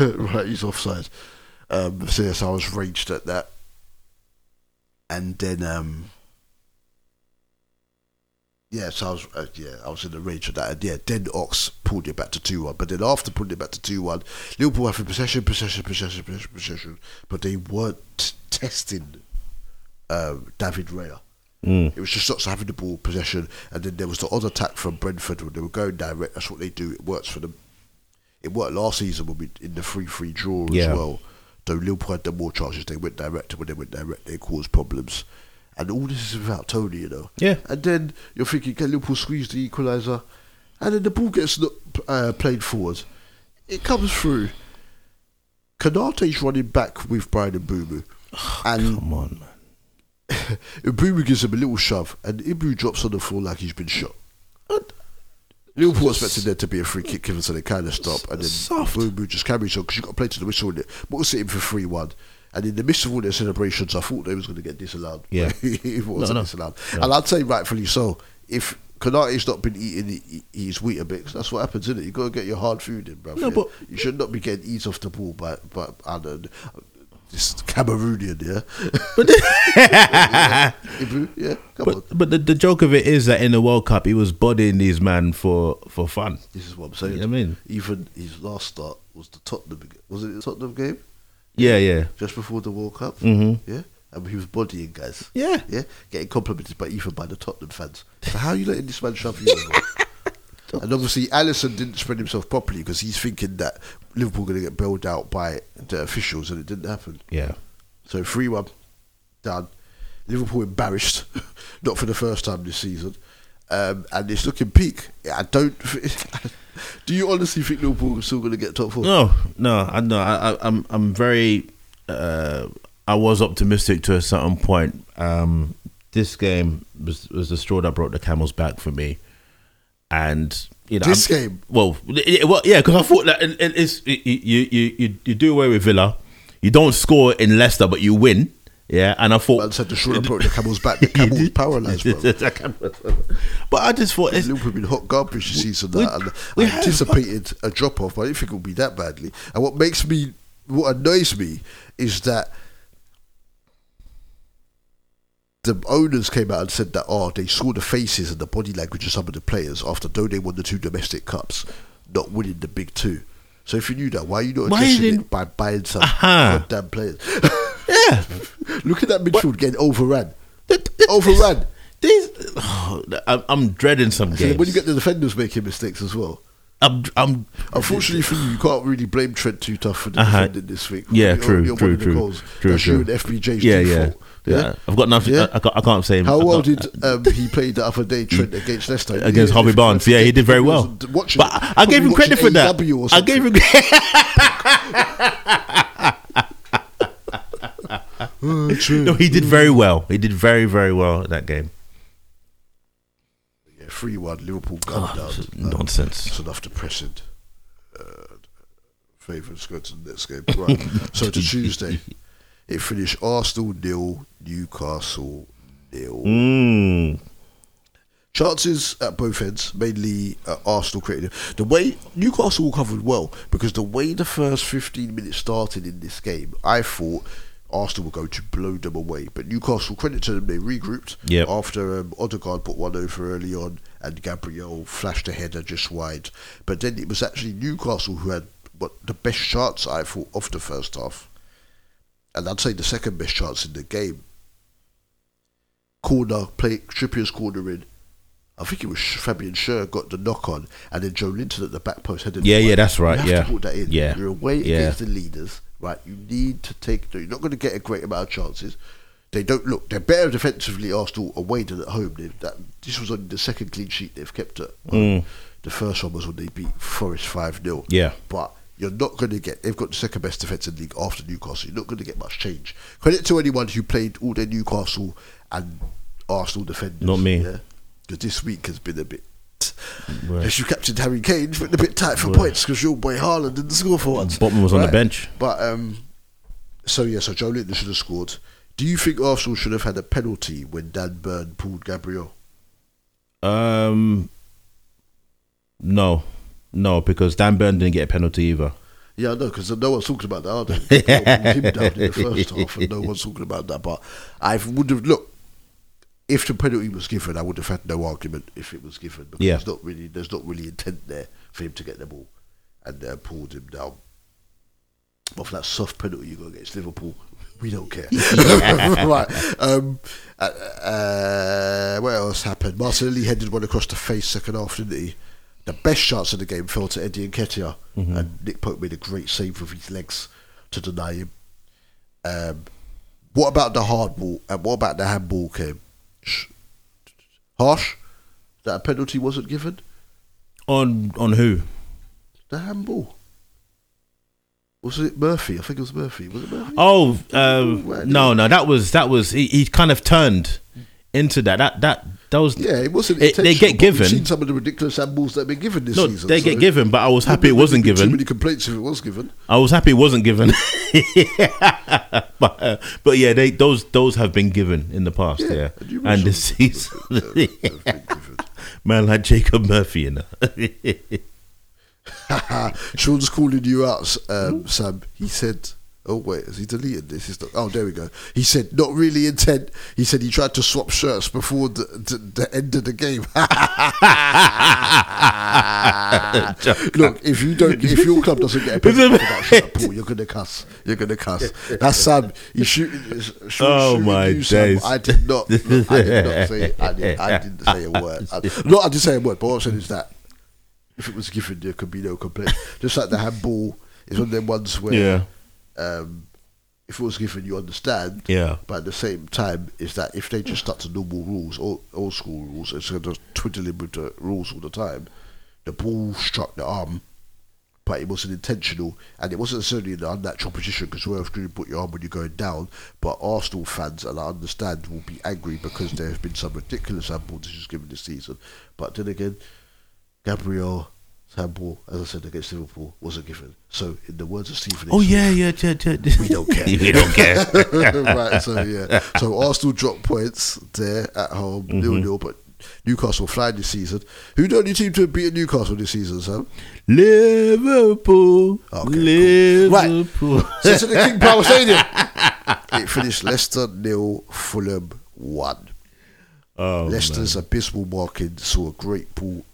right he's offside. Um, so, yes, I was raged at that. And then, um, yeah, so I was, uh, yeah, I was in the rage at that. And yeah, then Ox pulled it back to 2 1. But then after pulling it back to 2 1, Liverpool having possession, possession, possession, possession, possession. But they weren't testing um, David Raya. Mm. It was just us having the ball possession, and then there was the odd attack from Brentford when they were going direct. That's what they do. It works for them. It worked last season when we in the three-three draw Yeah. as well. Though Liverpool had the more chances, they went direct, and when they went direct, they caused problems. And all this is without Toney, you know. Yeah. And then you're thinking, can Liverpool squeeze the equaliser? And then the ball gets uh, played forward. It comes through. Konate's running back with Bryan Mbeumo. and Come on, man. Mbeumo gives him a little shove, and Ibu drops on the floor like he's been shot. Liverpool expected there to be a free kick given, so they kind of stop, and then. Mbeumo just carries on because you got to play to the whistle in it. But we'll sit him for three one. And in the midst of all their celebrations, I thought they was going to get disallowed. Yeah. it wasn't No, no. disallowed. No. And I'd say rightfully so. If Konate's not been eating his Weetabix, that's what happens, isn't it? you got to get your hard food in, bruv. No, Yeah. but- you should not be getting eat off the ball by, don't this Cameroonian, yeah. Ibou, yeah, come on. But but the, the joke of it is that in the World Cup he was bodying these man for for fun. This is what I'm saying. You know what I mean? even his last start was the Tottenham. Was it the Tottenham game? Yeah, yeah. Just before the World Cup. Mhm. Yeah, and he was bodying guys. Yeah. yeah, getting complimented by even by the Tottenham fans. So how are you letting this man shove you? And obviously, Alisson didn't spread himself properly because he's thinking that Liverpool going to get bailed out by the officials, and it didn't happen. Yeah. So three one, done. Liverpool embarrassed, not for the first time this season, um, and it's looking peak. I don't. do you honestly think Liverpool are still going to get top four? No, no, I no, I, I, I'm I'm very. Uh, I was optimistic to a certain point. Um, this game was was the straw that broke the camel's back for me, and you know This I'm- game? Well, it, well, yeah, because I thought that it, it- it's you, you you you do away with Villa, you don't score in Leicester, but you win. Yeah, and I thought Man said the that broke the camel's back. The camel's paralysed, but I just thought it's, Liverpool have been hot garbage this season. we- uh, that, and we I have- anticipated a drop off, but I didn't think it would be that badly. And what makes me, what annoys me, is that the owners came out and said that oh they saw the faces and the body language of some of the players after though they won the two domestic cups, not winning the big two. So if you knew that, why are you not addressing it by buying some Aha. goddamn players? yeah, Look at that midfield getting overrun, overrun. These, oh, I'm, I'm dreading some So games. when you get the defenders making mistakes as well. I'm, I'm Unfortunately for you, you can't really blame Trent too tough for the Uh-huh. defending this week. Yeah, You're- true, you're true, one of the true, goals. true, That's true. you and FBJ's Yeah, default. yeah, yeah. I've got nothing. Yeah. I, can't, I can't say. How well did um, he play the other day, Trent, against Leicester? against Harvey Barnes? Yeah, he did very well. Watching But I- I gave him credit for that. I gave him. no, he did very well. He did very, very well at that game. Yeah, three one Liverpool gunned Oh, down. is nonsense. That's enough depressing. Uh, Favourites go to the next game. Right. so to Tuesday, it finished Arsenal nil, Newcastle nil. Mm. Chances at both ends, mainly uh, Arsenal created. The way Newcastle covered well because the way the first 15 minutes started in this game, I thought Arsenal were going to blow them away. But Newcastle, credit to them, they regrouped Yep. after um, Odegaard put one over early on and Gabriel flashed a header just wide. But then it was actually Newcastle who had what the best chance, I thought, of the first half. And I'd say the second best chance in the game. Corner, play Trippier's corner in. I think it was Fabian Schär got the knock on, and then Joelinton at the back post headed. Yeah, yeah, that's right, You have yeah. to put that in. Yeah. you're away Yeah. against the leaders, right? You need to take. You're not going to get a great amount of chances. They don't look. They're better defensively Arsenal away than at home. They've, that this was only the second clean sheet they've kept at. Mm. The first one was when they beat Forest five 0 Yeah. but you're not going to get. They've got the second best defence in the league after Newcastle. You're not going to get much change. Credit to anyone who played all their Newcastle and Arsenal defenders. Not me. Yeah, because this week has been a bit. Right. As you captured Harry Kane, it's been a bit tight for Right. points because your boy Haaland didn't score for once. Botman was on the bench. But um, so yeah, so Joelinton should have scored. Do you think Arsenal should have had a penalty when Dan Burn pulled Gabriel? Um, no, no, because Dan Burn didn't get a penalty either. Yeah, I know because no one's talking about that. Are they? They pulled him down in the first half, and no one's talking about that. But I would have looked if the penalty was given, I would have had no argument if it was given because Yeah. there's not really there's not really intent there for him to get the ball and uh, pulled him down. But for that soft penalty you got against Liverpool, we don't care. right. Um, uh, uh, what else happened? Martinelli headed one across the face second half, didn't he? The best shots of the game fell to Eddie Nketiah, Mhm. and Nick Pope made a great save with his legs to deny him. Um, what about the hard ball? And what about the handball came? Sh- Harsh? That a penalty wasn't given? On on who? The handball. Was it Murphy? I think it was Murphy. Was it Murphy? Oh, um, no, no, that was that was he, he kind of turned into that. That that that was Yeah, it wasn't. It, they get but We've given. seen some of the ridiculous handballs that have been given this No, season. they get given, but I was happy it wasn't be Too many complaints if it was given. I was happy it wasn't given. but, uh, but yeah, they those those have been given in the past. Yeah, Yeah, and you and mentioned this season, man like Jacob Murphy, you know. Sean's calling you out, um, Sam. He said Oh wait, has he deleted this? He's not, oh, there we go. He said not really intent. He said he tried to swap shirts before the, the, the end of the game. Look, if you don't, if your club doesn't get a penalty for that Paul, you're gonna cuss. You're gonna cuss. That's um, Sam. You shoot. shoot Oh, shooting my you, Sam. days. I did not. look, I did not say. I, did, I didn't say a word. I, no, I didn't say a word. But what I'm saying is that if it was given, there could be no complaint. Just like the handball is one of them ones where, Yeah. Um, if it was given, you understand. Yeah. But at the same time, is that if they just stuck to normal rules, old, old school rules, instead of twiddling with the rules all the time, the ball struck the arm, but it wasn't intentional, and it wasn't necessarily an unnatural position because where are you put your arm when you're going down. But Arsenal fans, and I understand, will be angry because there have been some ridiculous handball decisions given this season. But then again, Gabriel handball, as I said, against Liverpool wasn't given. So, in the words of Stephen, Oh A. Yeah, yeah, yeah, yeah. we don't care. we don't care. right, so yeah. So Arsenal dropped points there at home, Mm-hmm. nil nil, but Newcastle flying this season. Who the only team to have beaten Newcastle this season, Sam? Liverpool, Liverpool. Right. So to the King Power Stadium. it finished Leicester nil, Fulham one. Oh, Leicester's abysmal marking saw a great ball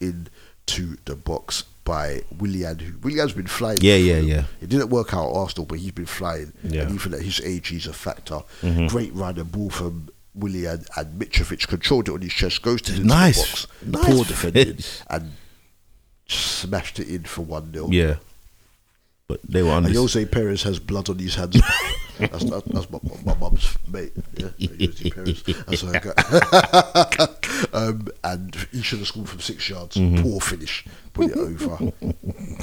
into the box by Willian. Who Willian's been flying. Yeah, yeah, yeah. It didn't work out at Arsenal, but he's been flying. Yeah. And even at his age, he's a factor. Mhm. Great run and ball from Willian and Mitrovic controlled it on his chest, goes to the Nice. box, Nice poor defending, and smashed it in for one 0 Yeah, but they were on and. Jose Perez has blood on his hands. that's, that, that's my, my mum's mate. Yeah, Jose Perez. That's her guy. um, and he should have scored from six yards. Mhm. Poor finish. Put it over.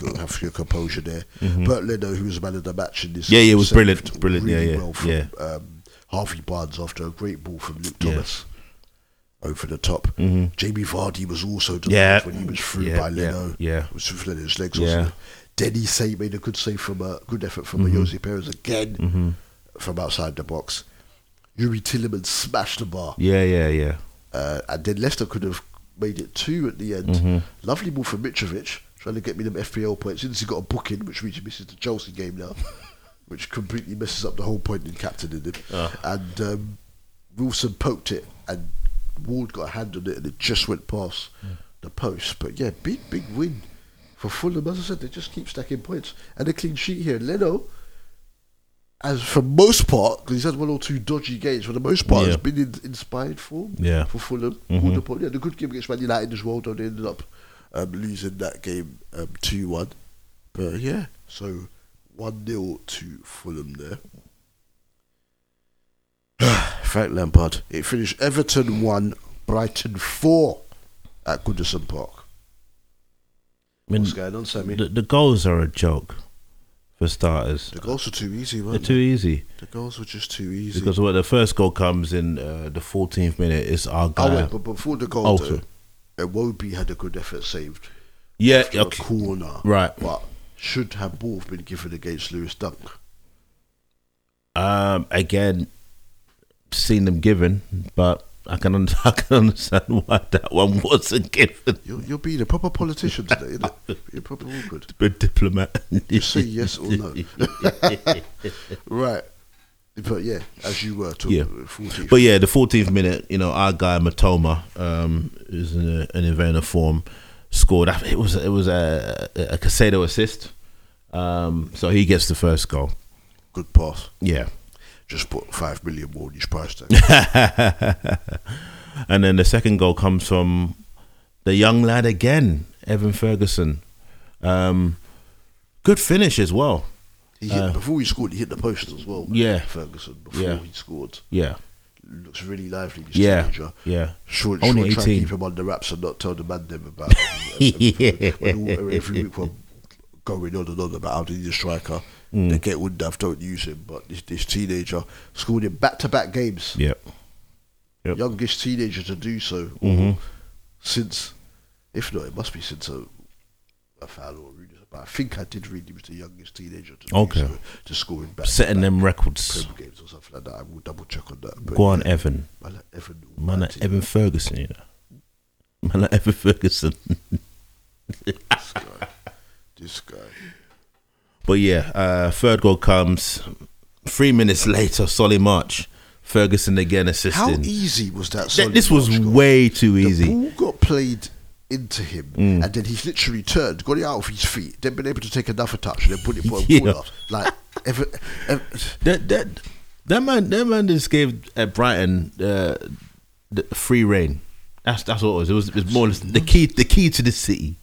Got have your composure there. Mhm. Bernd Leno, who was the man of the match in this, Yeah, yeah, it was brilliant, brilliant, yeah, really yeah, well from, yeah. Um, Harvey Barnes after a great ball from Luke Yeah. Thomas. Over the top. Mhm. Jamie Vardy was also Yeah. when he was through Yeah, by Leno. yeah. It was through Leno's legs. Yeah. Denny Say made a good save from a good effort from Mhm. a Jose Perez again Mhm. From outside the box. Youri Tielemans smashed the bar. Yeah, yeah, yeah. Uh, and then Leicester could have made it two at the end. Mhm. Lovely move from Mitrovic, trying to get me them FPL points. Since he got a booking, which means he misses the Chelsea game now, which completely messes up the whole point in captaining him. Ah. And um, Wilson poked it, and Ward got a hand on it, and it just went past the post. But yeah, big, big win for Fulham. As I said, they just keep stacking points. And a clean sheet here. Leno, as for most part, because he's had one or two dodgy games, for the most part, Yeah. has been in inspired form Yeah. for Fulham. Mhm. The. Yeah, the good game against Man United as well, though they ended up um, losing that game um, 2 1. But yeah, so 1 0 to Fulham there. Frank Lampard. It finished Everton 1, Brighton 4 at Goodison Park. I mean, What's going on, Sammy? The, the goals are a joke for starters. The goals were too easy, They're weren't too they? easy. The goals were just too easy. Because when the first goal comes in uh, the 14th minute, it's our Oh, guy. wait, but before the goal, Oh, though. Iwobi had a good effort saved. Yeah, okay. a corner. Right. But should have both been given against Lewis Dunk. Um, again, seen them given, but I can un- I can understand why that one wasn't given. You're, you're being a proper politician today, innit? You're proper awkward. But diplomat. You say yes or no. right. But yeah, as you were talking, Yeah, 14th. but yeah, the 14th minute, you know, our guy Mitoma um, is in a, an invader form, scored. It was it was a a Caicedo assist, um, so he gets the first goal. Good pass. Yeah, Just put five million more on his price tag. and then the second goal comes from the young lad again, Evan Ferguson. Um, good finish as well. He hit, Uh, before he scored, he hit the post as well. Yeah. Ferguson before Yeah. he scored. Yeah. Looks really lively. This Yeah, teenager. yeah. Sure, Only sure try and 18. keep him under wraps and not tell the man them about. him. when every week we're going on and on about how they need a striker. Mm. They get Undav, don't use him. But this, this teenager scored in back to back games. Yep. Yep. Youngest teenager to do so. Mhm. Since, if not, it must be since a, a foul or a rudeness. But I think I did read he was the youngest teenager to Okay. do so, to score in back Setting them records. Games or something like that. I will double check on that. But Go on, yeah, Evan. Man, like Evan. Man, like Evan Ferguson, you know. Man, like Evan Ferguson. This guy. This guy. But yeah, uh, third goal comes. Three minutes later, Solly March, Ferguson again assisting. How easy was that? Solly this was March goal? way too The easy. ball got played into him, Mm. and then he's literally turned, got it out of his feet, then been able to take another touch, and then put it for a Yeah. corner. Like, ever, ever, That that that man that man just gave uh, Brighton uh, the free reign. That's that's what it was. It was, it was more or less the key the key to the city,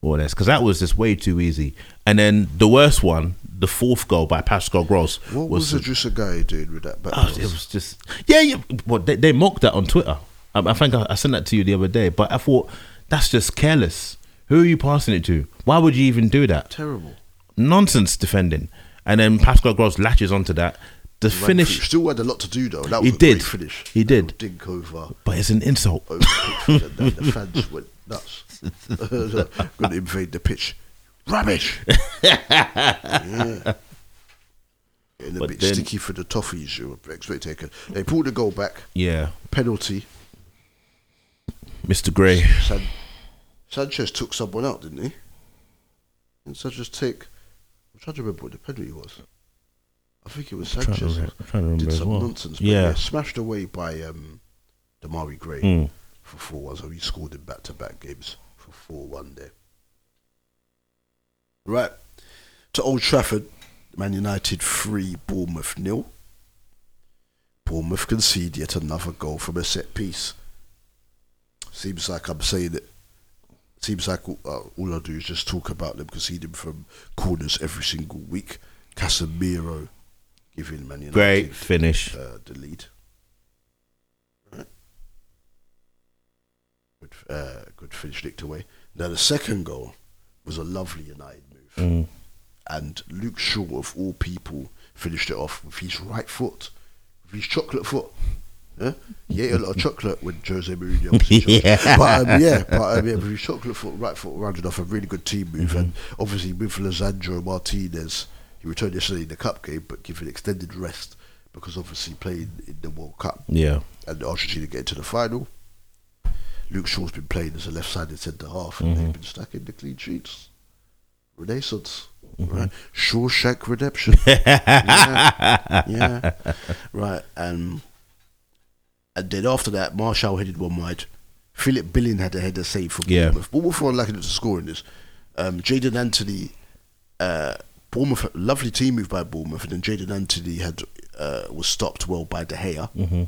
or less, because that was just way too easy. And then the worst one, the fourth goal by Pascal Gross, what was, the Idrissa guy doing with that? Oh, it was just yeah, yeah. Well, they, they mocked that on Twitter. I, I think I, I sent that to you the other day, but I thought that's just careless. Who are you passing it to? Why would you even do that? Terrible. Nonsense defending. And then Pascal Gross latches onto that. The Ran finish, still had a lot to do though. That He was a did. finish. He did. Dink over. but it's an insult. over and then the fans went nuts. Going to invade the pitch. Rubbish. yeah. Getting a But bit then- sticky for the toffees. You expect taken. They pulled the goal back. Yeah, Penalty. Mr. Gray. San- Sanchez took someone out, didn't he? Didn't Sanchez take? I'm trying to remember what the penalty was. I think it was I'm trying to Sanchez. I'm trying to remember did as some well. nonsense. But Yeah. yeah. smashed away by um, Demarai Gray Mm. for four. So he scored in back to back games for one day. Right to Old Trafford, Man United three, Bournemouth nil. Bournemouth concede yet another goal from a set piece. Seems like I'm saying it. Seems like all, uh, all I do is just talk about them conceding from corners every single week. Casemiro giving Man United Great finish. uh, the lead. Right. Good, uh, good finish nicked away. Now the second goal was a lovely United move, Mm. and Luke Shaw of all people finished it off with his right foot, with his chocolate foot. Yeah? He ate a lot of chocolate when Jose Mourinho was in charge. Yeah. But um, yeah, but um, yeah, with his chocolate foot, right foot rounded off a really good team move, and obviously with Lisandro Martinez, he returned yesterday in the cup game, but given extended rest because obviously playing in the World Cup Yeah. and Argentina get to the final. Luke Shaw's been playing as a left-sided centre half, and Mhm. they've been stacking the clean sheets. Renaissance, Mhm. right? Shawshank Redemption. yeah, yeah, right. And and then after that, Martial headed one wide. Philip Billing had a header save for Yeah. Bournemouth. Bournemouth were unlucky to score in this. Um, Jaidon Anthony, uh, Bournemouth, lovely team move by Bournemouth, and then Jaidon Anthony had uh, was stopped well by De Gea, Mhm.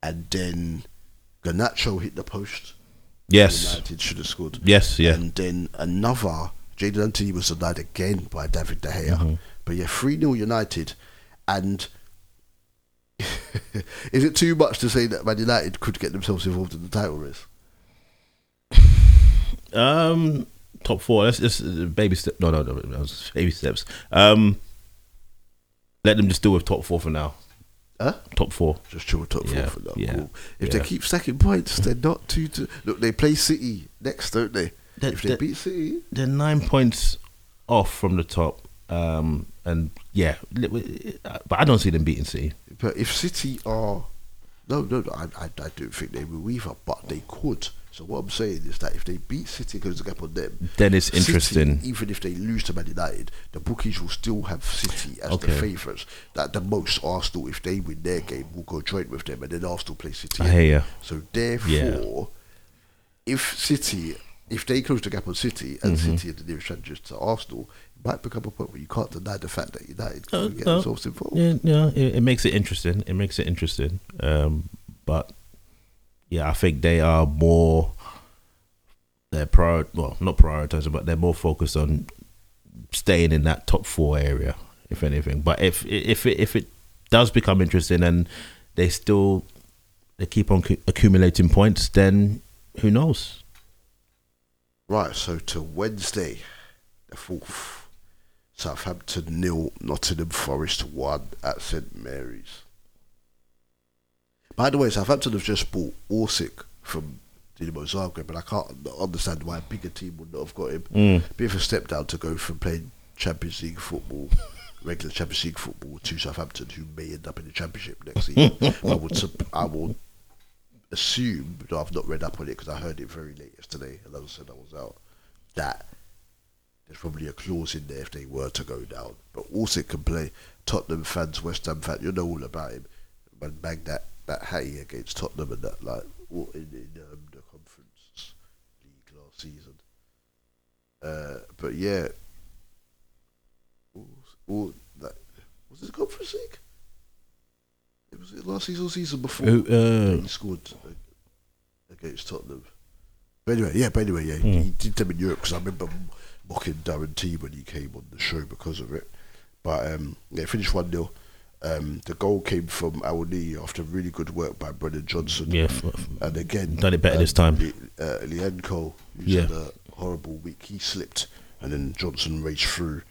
and then Garnacho hit the post. Yes. United should have scored. Yes, yeah. And then another, Jaidon Anthony was denied again by David De Gea. Mhm. But yeah, 3 0 United. And is it too much to say that Man United could get themselves involved in the title race? Um, top four. That's just uh, baby step. No, no, no. Baby steps. Um, let them just deal with top four for now. Huh? Top four. Just chill with top Yeah, four for now. yeah, Cool. If yeah. they keep stacking points, they're not too. too look, they play City next, don't they? That- if they beat City, They're nine points off from the top. Um, and yeah, but I don't see them beating City. but if City are. No, no, no I, I, I don't think they will either, but they could. So what I'm saying is that if they beat City, because the gap on them, Then it's City, interesting. even if they lose to Man United, the bookies will still have City as the favourites. That the most Arsenal, if they win their game, will go joint with them, and then Arsenal play City. I hear. So therefore, if City, if they close the gap on City, and Mhm. City are the nearest challengers to Arsenal, it might become a point where you can't deny the fact that United Uh, can get no. themselves involved. Yeah, yeah, it, it makes it interesting. It makes it interesting. Um, but yeah, I think they are more. They're prior, well, not prioritizing, but they're more focused on staying in that top four area, if anything. But if if it, if it does become interesting and they still they keep on cu- accumulating points, then who knows? Right, so to Wednesday, the fourth, Southampton nil, Nottingham Forest one at St Mary's. By the way, Southampton have just bought Orsic from Dinamo Zagreb, but I can't understand why a bigger team would not have got him. Mm. Bit of a step down to go from playing Champions League football, regular Champions League football, to Southampton, who may end up in the Championship next season. I would, I would assume, though I've not read up on it because I heard it very late yesterday, and as I said, I was out, that there's probably a clause in there if they were to go down. But also can play Tottenham fans, West Ham fans, you know all about him. Man bang that that hattie against Tottenham and that like in, in um, the conference league last season. Uh, but yeah, all, all that was it conference league? It was it last season, or season before. Uh, he scored against Tottenham. But anyway, yeah. But anyway, yeah, Hmm. he did them in Europe because I remember mocking Darren T when he came on the show because of it. But um, yeah, finished one 0 um, The goal came from Awoniyi after really good work by Brennan Johnson. Yeah, f- and again done it better um, this time. Uh, Lyanco, who's Yeah. had a horrible week, he slipped, and then Johnson raced through.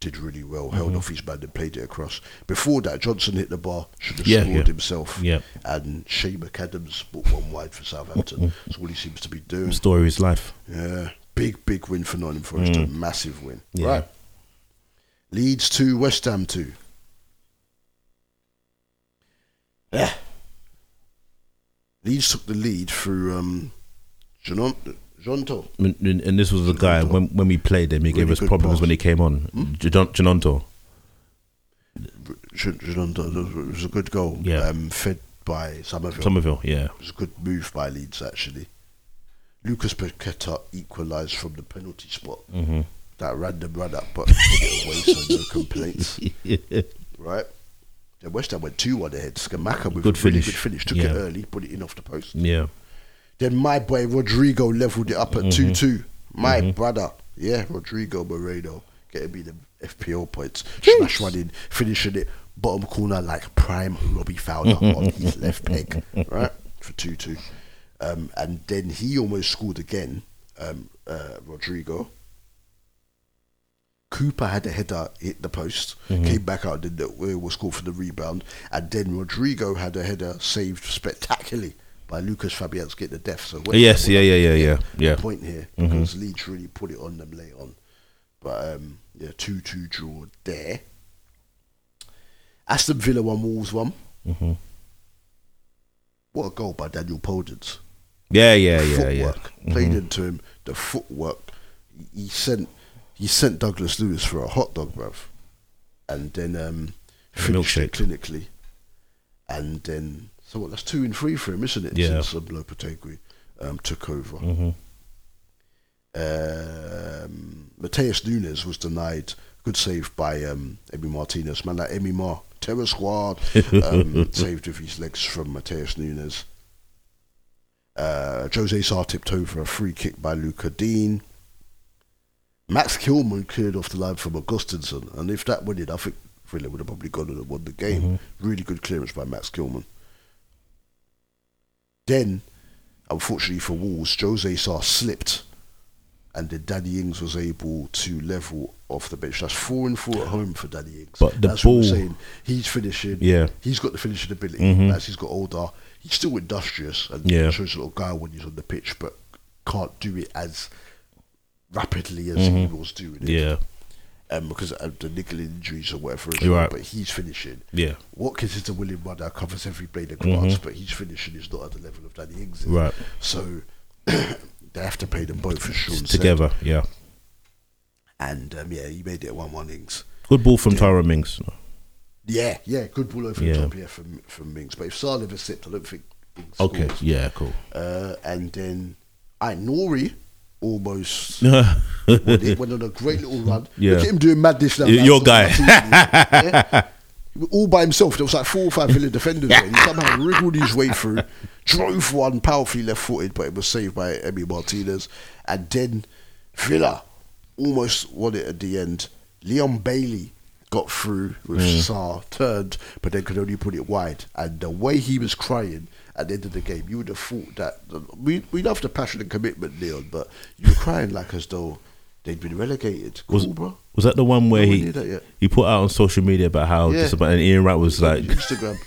Did really well, held Mhm. off his man and played it across. Before that, Johnson hit the bar, should have Yeah, scored yeah. himself. Yeah. And Che Adams put one wide for Southampton. That's all he seems to be doing. Story of his life. Yeah. Big, big win for Nottingham Forest. A Mm. massive win. Right. Leeds to West Ham 2. Yeah. Leeds took the lead through um, Gnonto. And, this was the guy when when we played him, he gave us problems pass. when he came on. Gnonto. Jan- it was a good goal. Yeah. Um, fed by Summerville. Summerville, yeah. It was a good move by Leeds, actually. Lucas Paqueta equalised from the penalty spot. Mhm. That random run up, but put it away, so no complaints. right? Then West Ham went 2 1 ahead. Scamacca with Good a really good finish. Took Yeah. it early, put it in off the post. Yeah. Then my boy Rodrigo levelled it up at Mhm. 2 2. My Mhm. brother, yeah, Rodrigo Moreno, getting me the FPL points. Smash one in, finishing it bottom corner like prime Robbie Fowler on his left peg, right? For 2 2. Um, and then he almost scored again, um, uh, Rodrigo. Cooper had a header hit the post, Mhm. came back out, did the uh, was scored for the rebound, and then Rodrigo had a header saved spectacularly by Lukasz Fabianski get the death. So Yes, yeah, yeah, yeah, yeah, yeah. Point here Mhm. because Leeds really put it on them late on, but um, yeah, two two draw there. Aston Villa won, Wolves won. Mhm. What a goal by Daniel Podence. Yeah, yeah, yeah, yeah. footwork played into him. The footwork. He sent he sent Douglas Luiz for a hot dog, bruv, and then um, finished it clinically. And then so what? That's two and three for him, isn't it? Yeah. Since Lopetegui um, took over. Mhm. Um, Matheus Nunes was denied. Good save by um, Emi Martinez. Man, like Emi Mar, terror squad, um, saved with his legs from Matheus Nunes. Uh, José Sá tipped over a free kick by Lucas Digne. Max Kilman cleared off the line from Augustinsson, and if that went in, I think Villa would have probably gone and won the game. Mhm. Really good clearance by Max Kilman. Then, unfortunately for Wolves, José Sá slipped, and then Danny Ings was able to level off the bench. That's four and four at home for Danny Ings. But the That's what we're ball- saying. He's finishing. Yeah. He's got the finishing ability. Mhm. As he's got older, he's still industrious and Yeah. shows a little guy when he's on the pitch, but can't do it as rapidly as he Mhm. was doing it. Yeah. Um, because of the niggling injuries or whatever. As well, right. But he's finishing. Yeah. Watkins is the willing runner, covers every blade of grass, Mhm. but his finishing is not at the level of Danny Ings. Right. So they have to pay them both for said. Together, yeah. And um, yeah, he made it one one Ings. Good ball from Tyrone Mings. Yeah, yeah, good ball over Yeah. the top here from from Mings. But if Sá never slipped, I don't think. Ings Okay, scores. yeah, cool. Uh, and then I Nori almost it, went on a great little run. Yeah. Look at him doing madness now. Your guy. Yeah. All by himself. There was like four or five Villa defenders there. He somehow wriggled his way through, drove one powerfully left footed, but it was saved by Emi Martinez. And then Villa almost won it at the end. Leon Bailey got through with Mm. Sá, turned, but then could only put it wide. And the way he was crying at the end of the game, you would have thought that we we love the passion and commitment, Leon, but you were crying like as though they'd been relegated. Cool, Was, bro. was that the one where No he he put out on social media about how Yeah. disappointed and Ian Wright was like Instagram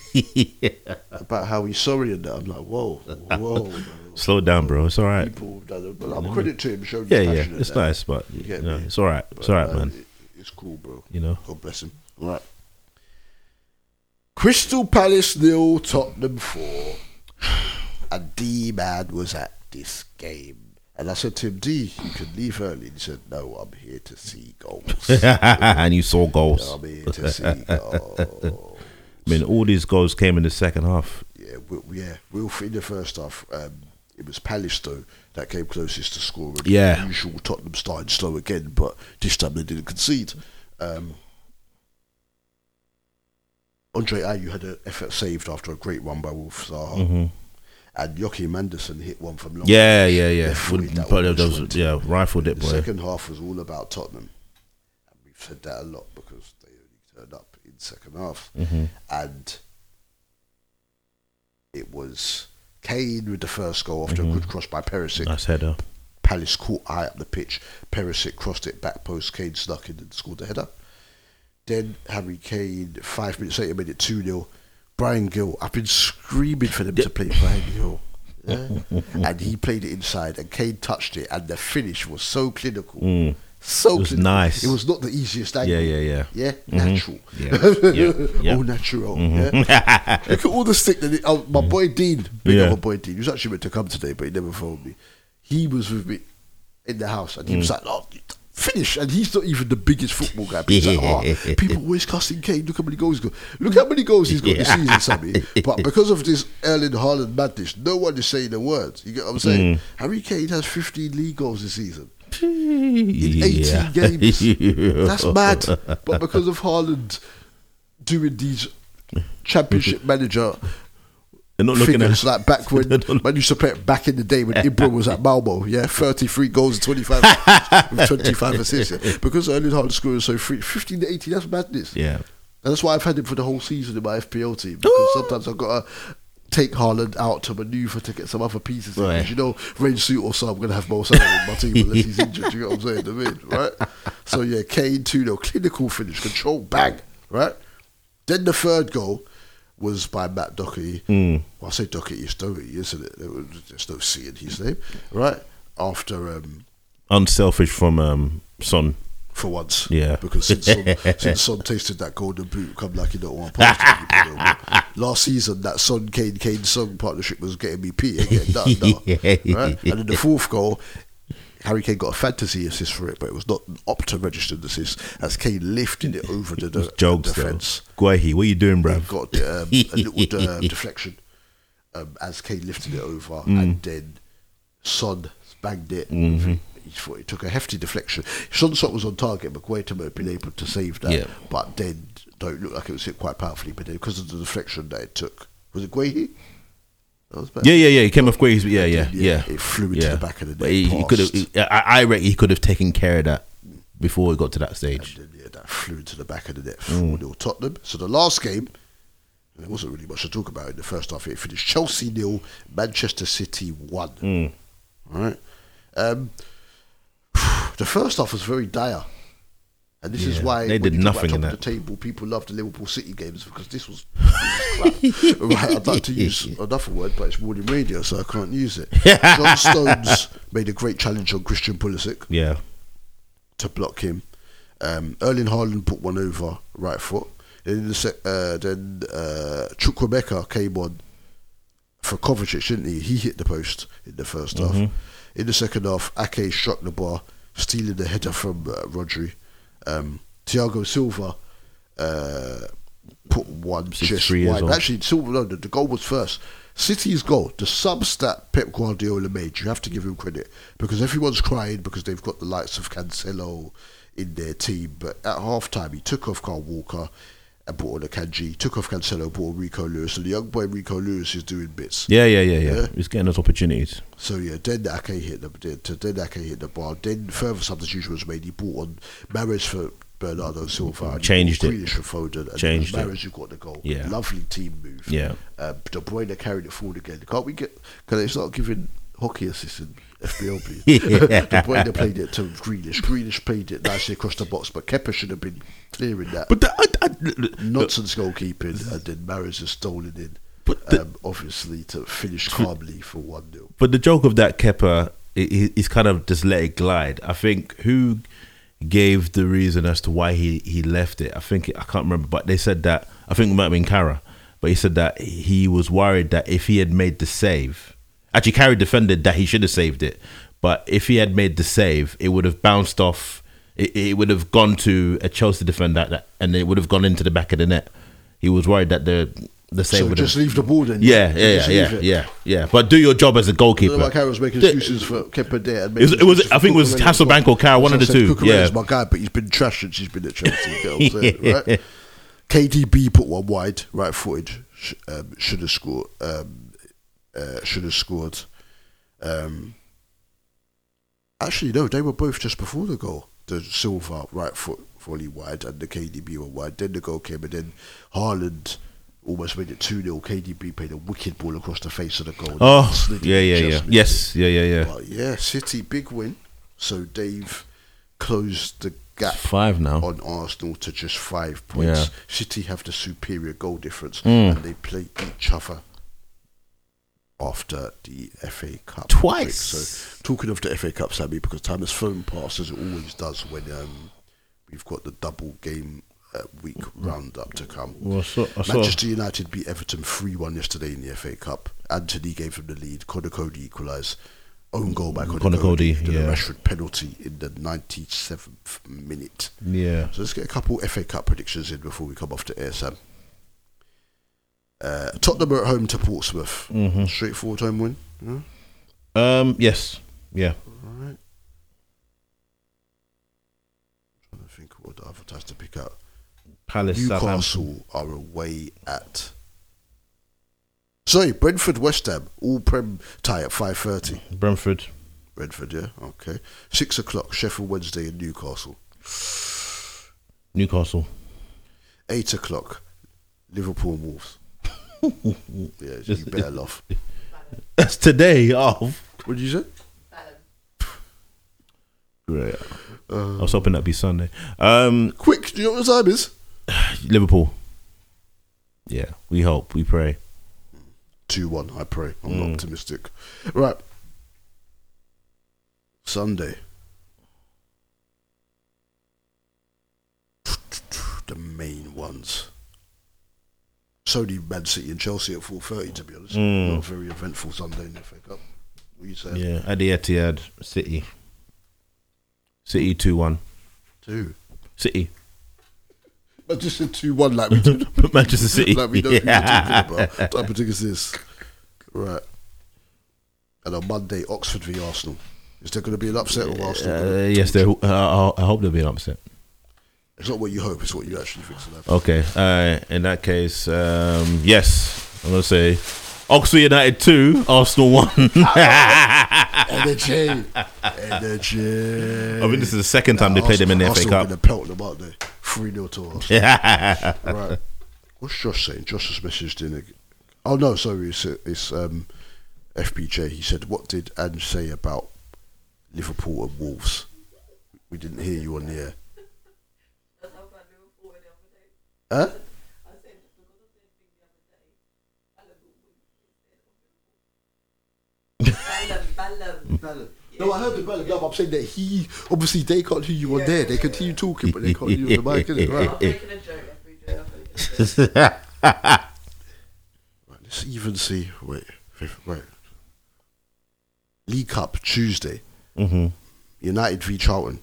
about how he's sorry and that. I'm like, whoa, whoa. Slow down, bro. It's all right. People, but I'm credit to him showing Yeah, yeah, it's that. nice, but You know, it's all right. It's all right, uh, man. It's cool, bro. You know. God bless him. All right. Crystal Palace nil, Tottenham four. And D man was at this game. And I said to him, D, you can leave early. And he said, No, I'm here to see goals. and you saw goals. I'm here to see goals. I mean, all these goals came in the second half. Yeah, we, yeah. We'll in the first half. Um, it was Palace though that came closest to scoring. Yeah. usual Tottenham started slow again, but this time they didn't concede. Um, Andre Ayew had an effort saved after a great run by Wilf Zaha. Mhm. And Joachim Andersen hit one from long. Yeah, yeah, yeah. That but those- just yeah, rifled it, The second half was all about Tottenham. And we've said that a lot because they only turned up in second half. Mhm. And it was Kane with the first goal after Mhm. a good cross by Perisic. Nice header. Palace caught high up the pitch. Perisic crossed it back post. Kane snuck in and scored the header. Then Harry Kane, five minutes later, made it 2 0. Bryan Gil, I've been screaming for them to play Bryan Gil. Yeah? and he played it inside, and Kane touched it, and the finish was so clinical. Mm. So It was clinical. nice. It was not the easiest angle. Yeah, yeah, yeah. Yeah, Mhm. natural. Yeah, yeah. All natural. Mhm. Yeah? Look at all the stick that it, oh, my boy Dean, big Yeah. up my boy Dean, he was actually meant to come today, but he never phoned me. He was with me in the house, and he was Mm. like, "Oh, finish!" And he's not even the biggest football guy. Like, "Oh, people always cussing Kane. Look how many goals he's got. Look how many goals he's got this season, Sammy." But because of this Erling Haaland madness, no one is saying a word. You get what I'm saying? Mm. Harry Kane has 15 league goals this season in 18 Yeah. games. That's mad. But because of Haaland doing these championship manager They're not looking figures, at like back when man used to play it back in the day when Ibra was at Malmo, yeah, 33 goals and 25 with 25 assists. Yeah. Because Erling Haaland scoring so free, 15 to 18, that's madness. Yeah. And that's why I've had him for the whole season in my FPL team. Because sometimes I've got to take Haaland out to manoeuvre to get some other pieces. in. Right. You know, Rain Suit or so, I'm going to have Mo Salah in my team unless he's injured. You know what I'm saying? The mid, right? So yeah, Kane 2 0, clinical finish, control, bang, right? Then the third goal was by Matt Doherty. Mm. Well, I say Doherty, it's Doherty, isn't it? There's no C in his name, right? After um, unselfish from um, Son. for once. Yeah. Because since Son, since Son tasted that golden boot, come like you don't want to me. Last season, that Son Kane Kane Song partnership was getting me P. Ain't getting done, no. right? And then the fourth goal, Harry Kane got a fantasy assist for it, but it was not an Opta registered assist as Kane lifted it over the, the, Jokes, defence. Guahi, what are you doing? He got um, a little uh, deflection um, as Kane lifted it over, Mm. and then Son banged it. Mhm. He took a hefty deflection. Son's shot was on target, but Guaita had been able to save that. Yeah. But then, don't look like it was hit quite powerfully. But then, because of the deflection that it took, was it Guahi? That was. Yeah, yeah, yeah. He came off great. Yeah, yeah, yeah. It flew into yeah. the back of the net. He, he could have. I, I reckon he could have taken care of that before he got to that stage. yeah, that flew into the back of the net. Mm. 4 0 Tottenham. So the last game, there wasn't really much to talk about in the first half. It finished Chelsea nil, Manchester City one. Mm. All right. Um, the first half was very dire. And this is why they did you talk about nothing in that. the table. People love the Liverpool City games because this was, this was right, I'd like to use another word, but it's morning radio, so I can't use it. John Stones made a great challenge on Christian Pulisic Yeah. to block him. Um, Erling Haaland put one over right foot. Then in the sec- uh, then uh, Chukwuemeka came on for Kovacic, didn't he? He hit the post in the 1st half. Mhm. In the second half, Ake struck the bar, stealing the header from uh, Rodri. Um, Thiago Silva uh, put one just wide. Actually, Silva, no, the, the goal was first. City's goal, the subs that Pep Guardiola made, you have to give him credit because everyone's crying because they've got the likes of Cancelo in their team. But at half time, he took off Kyle Walker and brought on Akanji, took off Cancelo, brought on Rico Lewis, and the young boy Rico Lewis is doing bits. Yeah, yeah, yeah, yeah. Yeah. He's getting those opportunities. So yeah, then Ake hit the then Ake hit the bar. Then further substitution was made. He brought on Mahrez for Bernardo Silva. and Changed it. Grealish for Foden. And Changed it. Mahrez who got the goal. Yeah. lovely team move. Yeah. um, De Bruyne carried it forward again. Can't we get? Can they start giving hockey assistant FPL? Yeah. De Bruyne played it to Grealish. Grealish played it nicely across the box, but Kepa should have been clearing that. But the, nonsense goalkeeping, and then Mahrez has stolen in. um, obviously, to finish calmly for one 0 But the joke of that he- he's kind of just let it glide. I think who gave the reason as to why he, he left it. I think I can't remember, but they said that I think it might have been Kara, but he said that he was worried that if he had made the save, Actually, Carey defended that he should have saved it, but if he had made the save, it would have bounced off. It, it would have gone to a Chelsea defender, that, and it would have gone into the back of the net. He was worried that the the save So would just leave the ball then. Yeah, yeah, yeah, yeah, yeah, yeah. But do your job as a goalkeeper. Like Harry was making excuses for Kepa there. It was- it was- I think it was Hasselbaink or Carroll, one of the two, yeah. my guy, but he's been trash since he's been at Chelsea. you get what I'm saying, right? KDB put one wide, right footed. Sh- um, should have scored. Um, uh, should have scored. Um, actually, no, they were both just before the goal. The Silva right foot volley wide and the KDB were wide. Then the goal came, and then Haaland almost made it 2 0. KDB played a wicked ball across the face of the goal. Oh, yeah, yeah, yeah. Yes, yeah, yeah, yeah. But yeah, City big win. So they've closed the gap Five now. on Arsenal to just five points. Yeah. City have the superior goal difference, Mm. and they play each other after the FA Cup Twice. break. So talking of the FA Cup, Sammy, because time has flown past as it always does when um, we've got the double game. Uh, week roundup to come. Well, I saw- I saw- Manchester United beat Everton 3 1 yesterday in the FA Cup. Anthony gave them the lead. Conor Coady equalised. Own goal by Connor, Conor Coady. Coady, Then a yeah. Rashford penalty in the 97th minute. Yeah. So let's get a couple FA Cup predictions in before we come off the air, Sam. Uh, Tottenham are at home to Portsmouth. Mhm. Straightforward home win. Yeah? Um. Yes. Yeah. Alright. trying to think what the other ties to pick up. Palace, Newcastle are away at. Sorry, Brentford, West Ham, all Prem tie at five thirty. Brentford. Brentford, yeah, okay. Six o'clock, Sheffield Wednesday and Newcastle. Newcastle. Eight o'clock, Liverpool and Wolves. Yeah, you better off. That's today. off. What did you say? great. I was hoping that'd be Sunday. Um, Quick, do you know what the time is? Liverpool. Yeah, we hope, we pray. Two one, I pray. I'm Mm. optimistic. Right. Sunday. The main ones. It's only Man City and Chelsea at four thirty to be honest. Mm. Not a very eventful Sunday in the FA Cup. What you saying? Yeah, at the Etihad, City. City two one. Two. City. Manchester two one like we do. Manchester City. like we who Yeah. talking about. What type of thing is this? Right. And on Monday, Oxford v Arsenal. Is there going to be an upset or Arsenal? Uh, yes, there. Uh, I I hope there'll be an upset. It's not what you hope; it's what you actually think. Okay. Uh, in that case, um, yes, I'm gonna say Oxford United two, Arsenal one. Energy, energy. I think this is the second time they played them in the FA Arsenal Cup. Gonna pelt them, aren't they? Three 0 to Arsenal. Yeah. right. What's Josh saying? Josh has messaged in. A, oh no, sorry, it's it's um, FBJ. He said, "What did Ange say about Liverpool and Wolves?" We didn't hear you on the air. Huh? No, I heard the bell. Yeah, I'm saying that he obviously they can't hear you on there. They continue talking, but they can't hear you on the mic. Innit? Right. right. Let's even see. Wait, wait. League Cup Tuesday. hmm United v Charlton.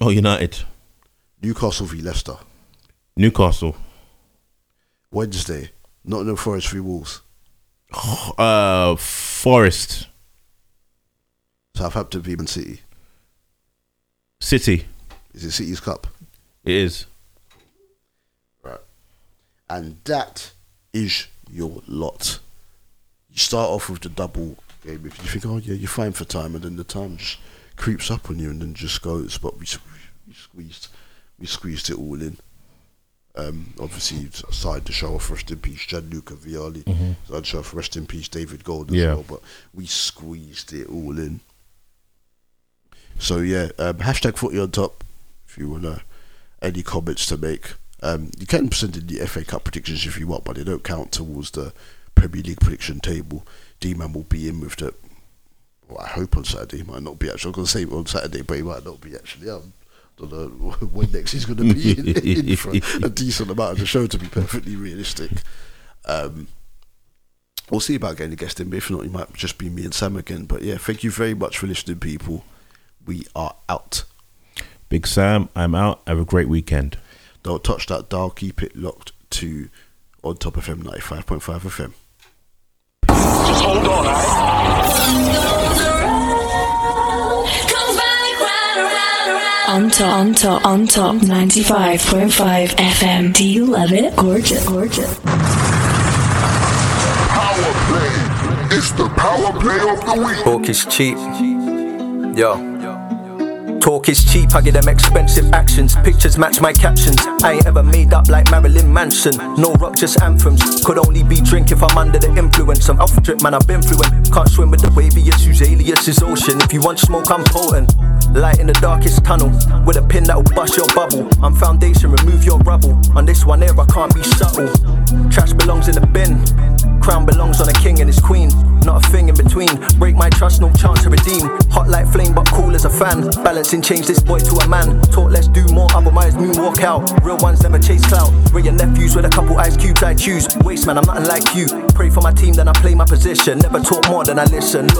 Oh, United, Newcastle v Leicester. Newcastle, Wednesday. Nottingham Forest v Wolves. uh, Forest, Southampton v Man City. City. Is it City's Cup? It is. Right. And that is your lot. You start off with the double game. If you think, oh yeah, you're fine for time, and then the time just creeps up on you, and then just goes. But we, we squeezed, we squeezed it all in. Um, obviously, aside to show off rest in peace Gianluca Vialli, Mhm. I'd show off rest in peace David Gold as Yeah. well. But we squeezed it all in. So yeah, um, hashtag footy on top. If you wanna any comments to make, um, you can send in the FA Cup predictions if you want, but they don't count towards the Premier League prediction table. D man will be in with the. Well, I hope on Saturday. He might not be actually. I'm gonna say on Saturday, but he might not be actually. Um, don't know when next he's gonna be in, in for a decent amount of the show to be perfectly realistic. Um, we'll see about getting a guest in. But if not, it might just be me and Sam again. But yeah, thank you very much for listening, people. We are out. Big Sam, I'm out. Have a great weekend. Don't touch that dial. Keep it locked to on top of FM 95.5 FM. Just hold on, On top, on top, on top, 95.5 FM. Do you love it? Gorgeous, gorgeous. Power play. It's the power play of the week. Talk is cheap. Yo. Talk is cheap, I get them expensive actions. Pictures match my captions. I ain't ever made up like Marilyn Manson. No rock, just anthems. Could only be drink if I'm under the influence. I'm off drip, man, I've been fluent. Can't swim with the waviest, whose alias is ocean. If you want smoke, I'm potent. Light in the darkest tunnel. With a pin that'll bust your bubble. I'm foundation, remove your rubble. On this one here, I can't be subtle. Trash belongs in the bin. Crown belongs on a king and his queen. Not a thing in between. Break my trust, no chance to redeem. Hot like flame, but cool as a fan. Balancing, change this boy to a man. Talk, let's do more, otherwise moonwalk out. Real ones never chase clout. Real your nephews with a couple ice cubes I choose. Waste man, I'm nothing like you. Pray for my team, then I play my position. Never talk more than I listen. Look